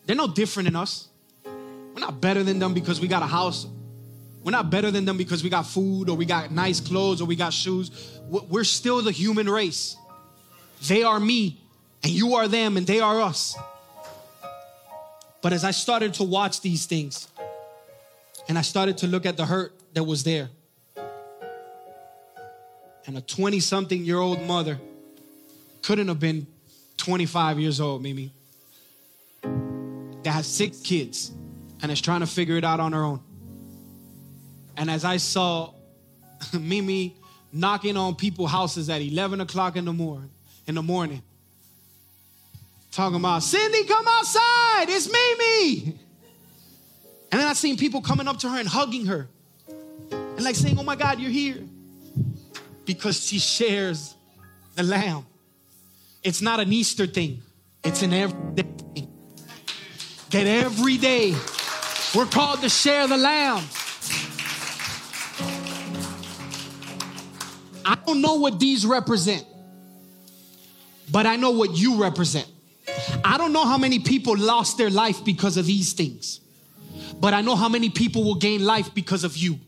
They're no different than us. We're not better than them because we got a house. We're not better than them because we got food or we got nice clothes or we got shoes. We're still the human race. They are me and you are them and they are us. But as I started to watch these things and I started to look at the hurt that was there, and a 20 something year old mother couldn't have been 25 years old, Mimi, that has six kids and is trying to figure it out on her own. And as I saw <laughs> Mimi knocking on people's houses at 11 o'clock in the morning, in the morning, talking about, Cindy, come outside, it's Mimi. And then I seen people coming up to her and hugging her and like saying, oh my God, you're here. Because she shares the lamb. It's not an Easter thing, it's an everyday thing. That every day we're called to share the lamb. I don't know what these represent, but I know what you represent. I don't know how many people lost their life because of these things, but I know how many people will gain life because of you.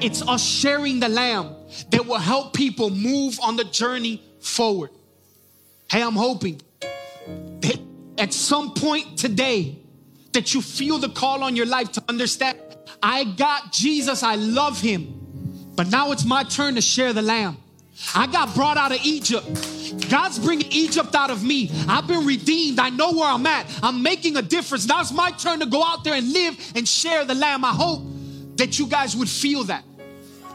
It's us sharing the lamb that will help people move on the journey forward. Hey, I'm hoping that at some point today that you feel the call on your life to understand I got Jesus, I love him. But now it's my turn to share the lamb. I got brought out of Egypt. God's bringing Egypt out of me. I've been redeemed. I know where I'm at. I'm making a difference. Now it's my turn to go out there and live and share the lamb. I hope that you guys would feel that.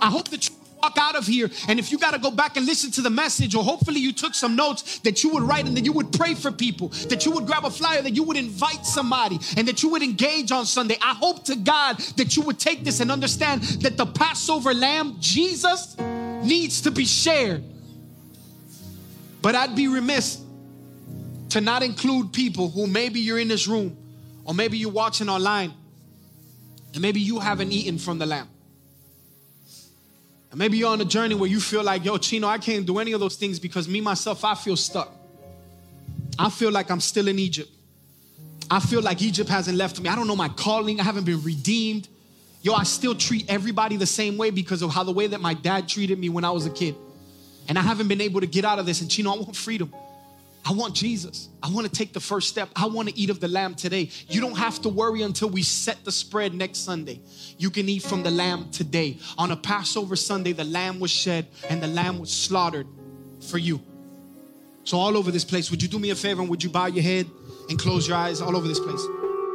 I hope that you walk out of here. And if you got to go back and listen to the message or hopefully you took some notes that you would write and that you would pray for people that you would grab a flyer that you would invite somebody and that you would engage on sunday i hope to god that you would take this and understand that the passover lamb jesus needs to be shared. But i'd be remiss to not include people who maybe you're in this room or maybe you're watching online and maybe you haven't eaten from the lamb and maybe you're on a journey where you feel like, yo, Chino, I can't do any of those things because me, myself, I feel stuck. I feel like I'm still in Egypt. I feel like Egypt hasn't left me. I don't know my calling. I haven't been redeemed. Yo, I still treat everybody the same way because of how the way that my dad treated me when I was a kid. And I haven't been able to get out of this. And Chino, I want freedom. I want Jesus. I want to take the first step. I want to eat of the lamb today. You don't have to worry until we set the spread next Sunday. You can eat from the lamb today. On a Passover Sunday, the lamb was shed and the lamb was slaughtered for you. So, all over this place, would you do me a favor and would you bow your head and close your eyes all over this place?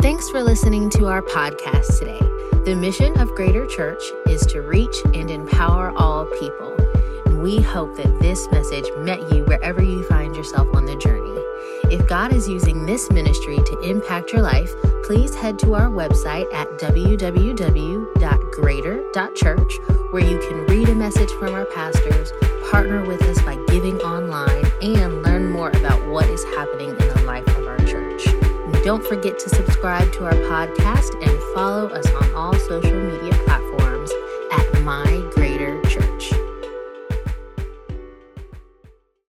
Thanks for listening to our podcast today. The mission of Greater Church is to reach and empower all people we hope that this message met you wherever you find yourself on the journey. If God is using this ministry to impact your life, please head to our website at www.greater.church where you can read a message from our pastors, partner with us by giving online, and learn more about what is happening in the life of our church. And don't forget to subscribe to our podcast and follow us on all social